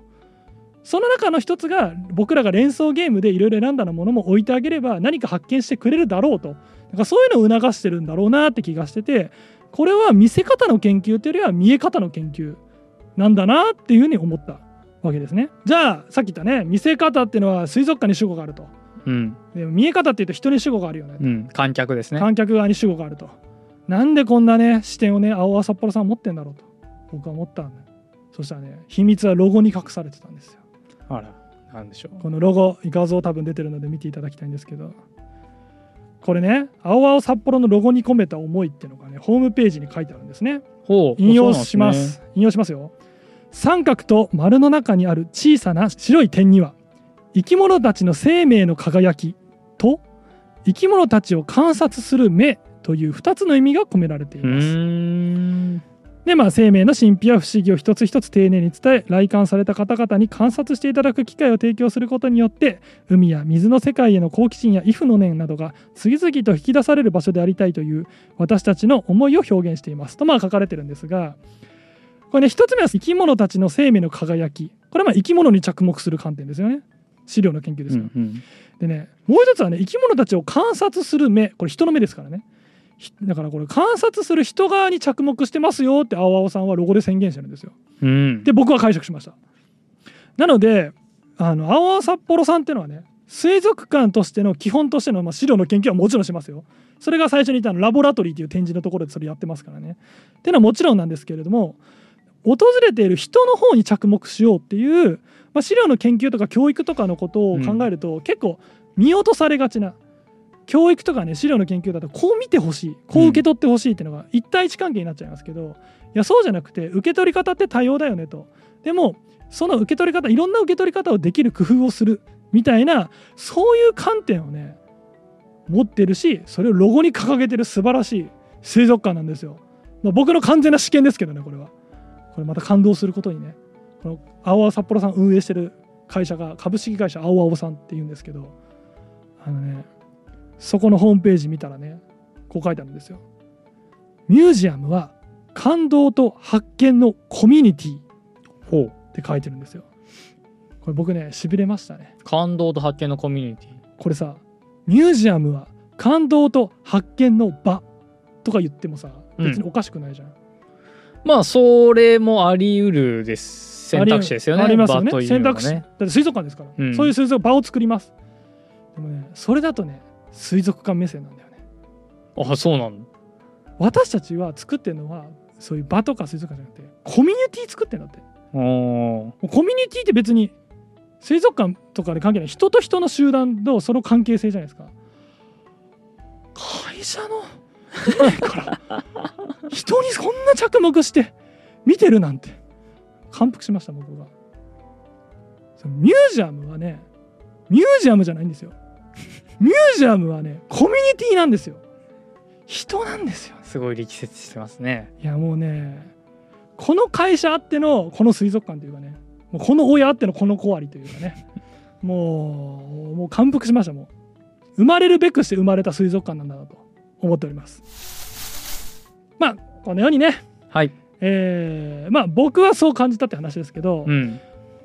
その中の一つが僕らが連想ゲームでいろいろ選んだものも置いてあげれば何か発見してくれるだろうと。なんかそういうのを促してるんだろうなって気がしててこれは見せ方の研究というよりは見え方の研究なんだなっていうふうに思ったわけですね。じゃあさっき言ったね見せ方っていうのは水族館に主語があると。うん。でも見え方っていうと人に主語があるよね。うん観客ですね。観客側に主語があると。なんでこんなね視点をね青々札幌さん持ってんだろうと僕は思ったんだそしたらね秘密はロゴに隠されてたんですよあらなんでしょう。このロゴ画像多分出てるので見ていただきたいんですけど。これね青々札幌のロゴに込めた思いっていうのがねホームページに書いてあるんですね。ほう引用します。引用しますよ。三角と丸の中にある小さな白い点には生き物たちの生命の輝きと生き物たちを観察する目という2つの意味が込められていうます。でまあ生命の神秘や不思議を一つ一つ丁寧に伝え来館された方々に観察していただく機会を提供することによって海や水の世界への好奇心や畏怖の念などが次々と引き出される場所でありたいという私たちの思いを表現しています。とまあ書かれてるんですがこれね一つ目は生き物たちの生命の輝き。これはまあ生き物に着目する観点ですよね。資料の研究ですが、うんうん。でねもう一つはね生き物たちを観察する目。これ人の目ですからね。ひだからこれ観察する人側に着目してますよって青々さんはロゴで宣言してるんですよ。うん。で僕は解釈しました。なのであの青々札幌さんっていうのはね水族館としての基本としての、まあ、資料の研究はもちろんしますよ。それが最初に言ったあのラボラトリーっていう展示のところでそれやってますからね。っていうのはもちろんなんですけれども訪れている人の方に着目しようっていう、まあ、資料の研究とか教育とかのことを考えると、結構見落とされがちな教育とかね資料の研究だとこう見てほしいこう受け取ってほしいっていうのが一対一関係になっちゃいますけどいやそうじゃなくて受け取り方って多様だよねと。でもその受け取り方いろんな受け取り方をできる工夫をするみたいなそういう観点をね持ってるしそれをロゴに掲げてる素晴らしい水族館なんですよ、まあ、僕の完全な試験ですけどねこれは。これまた感動することにね。この青々札幌さん運営してる会社が株式会社青々さんっていうんですけどあのねそこのホームページ見たらねこう書いてあるんですよ。ミュージアムは感動と発見のコミュニティほう。って書いてるんですよ。これ僕ねしびれましたね。感動と発見のコミュニティ。これさミュージアムは感動と発見の場とか言ってもさ別におかしくないじゃん、まあそれもあり得るです。選択肢ですよね。ありますよね。場という選択肢、だって水族館ですから、うん。そういう水族場を作ります。でもねそれだとね水族館目線なんだよね。あそうなんだ。私たちは作ってるのはそういう場とか水族館じゃなくてコミュニティ作ってるんだって。コミュニティって別に水族館とかで関係ない人と人の集団のその関係性じゃないですか。会社の？から。人にそんな着目して見てるなんて。感服しました僕が。ミュージアムはねミュージアムじゃないんですよミュージアムはねコミュニティなんですよ。人なんですよ。すごい力説してますね。いやもうねこの会社あってのこの水族館というかねもうこの親あってのこの子ありというかね もうもう感服しましたもう。生まれるべくして生まれた水族館なんだなと思っております。まあこのようにねはい。えーまあ僕はそう感じたって話ですけど、うん。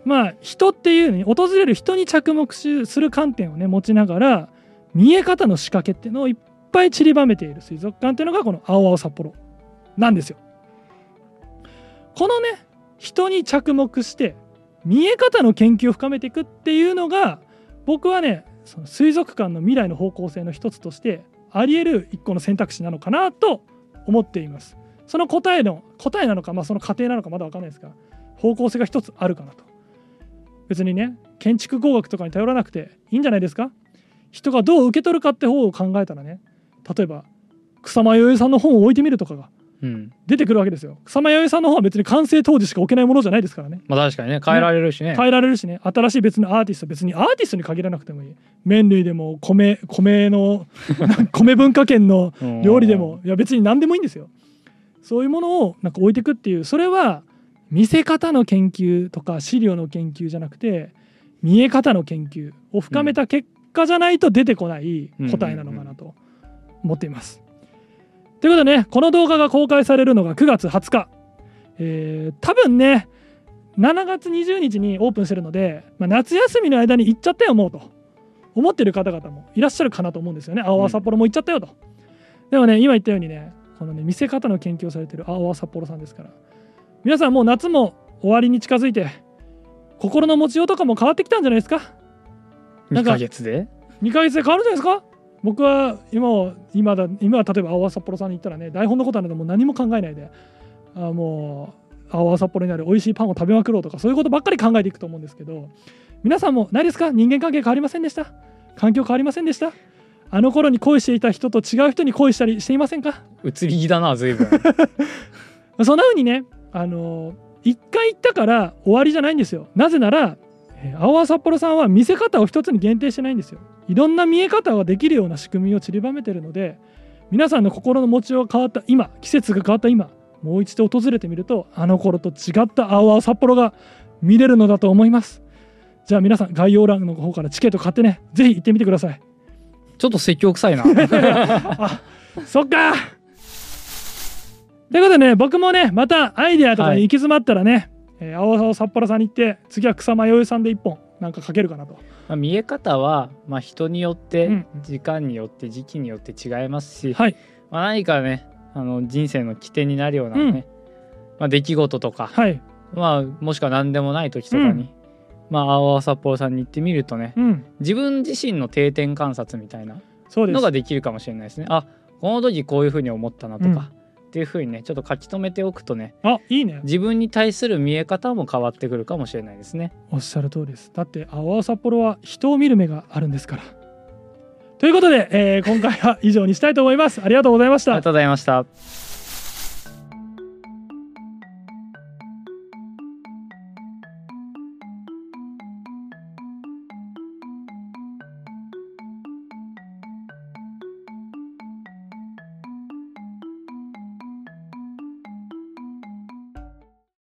まあ人っていうのに訪れる人に着目しする観点をね持ちながら見え方の仕掛けっていうのをいっぱい散りばめている水族館っていうのがこの青々札幌なんですよ。このね人に着目して見え方の研究を深めていくっていうのが僕はねその水族館の未来の方向性の一つとしてあり得る一個の選択肢なのかなと思っています。その答えの答えなのか、まあ、その過程なのかまだ分かんないですが方向性が一つあるかなと。別にね建築工学とかに頼らなくていいんじゃないですか？人がどう受け取るかって方を考えたらね例えば草間彌生さんの本を置いてみるとかがうん。出てくるわけですよ。草間彌生さんの本は別に完成当時しか置けないものじゃないですからね。まあ確かにね変えられるしね。変えられるしね。新しい別のアーティスト別にアーティストに限らなくてもいい。麺類でも米米の 米文化圏のうん。料理でもいや別に何でもいいんですよ。そういうものをなんか置いていくっていう。それは見せ方の研究とか資料の研究じゃなくて見え方の研究を深めた結果じゃないと出てこない答えなのかなと思っています。ということでねこの動画が公開されるのが9月20日、えー多分ね7月20日にオープンしてるので、まあ、夏休みの間に行っちゃったよもうと思ってる方々もいらっしゃるかなと思うんですよね。青々札幌も行っちゃったよと、でもね今言ったようにねこのね見せ方の研究をされてる青々札幌さんですから。皆さんもう夏も終わりに近づいて心の持ちようとかも変わってきたんじゃないですか2かヶ月で？2ヶ月で変わるんじゃないですか？僕は今は今だ今は例えば青々札幌さんに行ったらね台本のことなんてもう何も考えないであもう青々札幌にある美味しいパンを食べまくろうとかそういうことばっかり考えていくと思うんですけど皆さんもないですか？人間関係変わりませんでした？環境変わりませんでした？あの頃に恋していた人と違う人に恋したりしていませんか？移り気だな随分。そんな風にねあの一回行ったから終わりじゃないんですよ。なぜならえー青々札幌さんは見せ方を一つに限定してないんですよ。いろんな見え方ができるような仕組みを散りばめてるので皆さんの心の持ちようが変わった今季節が変わった今もう一度訪れてみるとあの頃と違った青々札幌が見れるのだと思います。じゃあ皆さん概要欄の方からチケット買ってね。ぜひ行ってみてください。ちょっと説教臭いな。あそっか。ということでね僕もねまたアイデアとかに行き詰まったらね、えー青々札幌さんに行って次は草間彌生さんで一本なんかかけるかなと。まあ見え方は、まあ、人によって、うん。時間によって時期によって違いますし、はい。まあ、何かねあの人生の起点になるようなね、うん。まあ、出来事とか、はい。まあ、もしくは何でもない時とかに、うん。まあ、青々札幌さんに行ってみるとねうん。自分自身の定点観察みたいなのができるかもしれないですね。あこの時こういうふうに思ったなとか、うんっていうふうにねちょっと書き留めておくとねあいいね。自分に対する見え方も変わってくるかもしれないですね。おっしゃる通りです。だって青々札幌は人を見る目があるんですから。ということで、えー今回は以上にしたいと思います。ありがとうございました。ありがとうございました。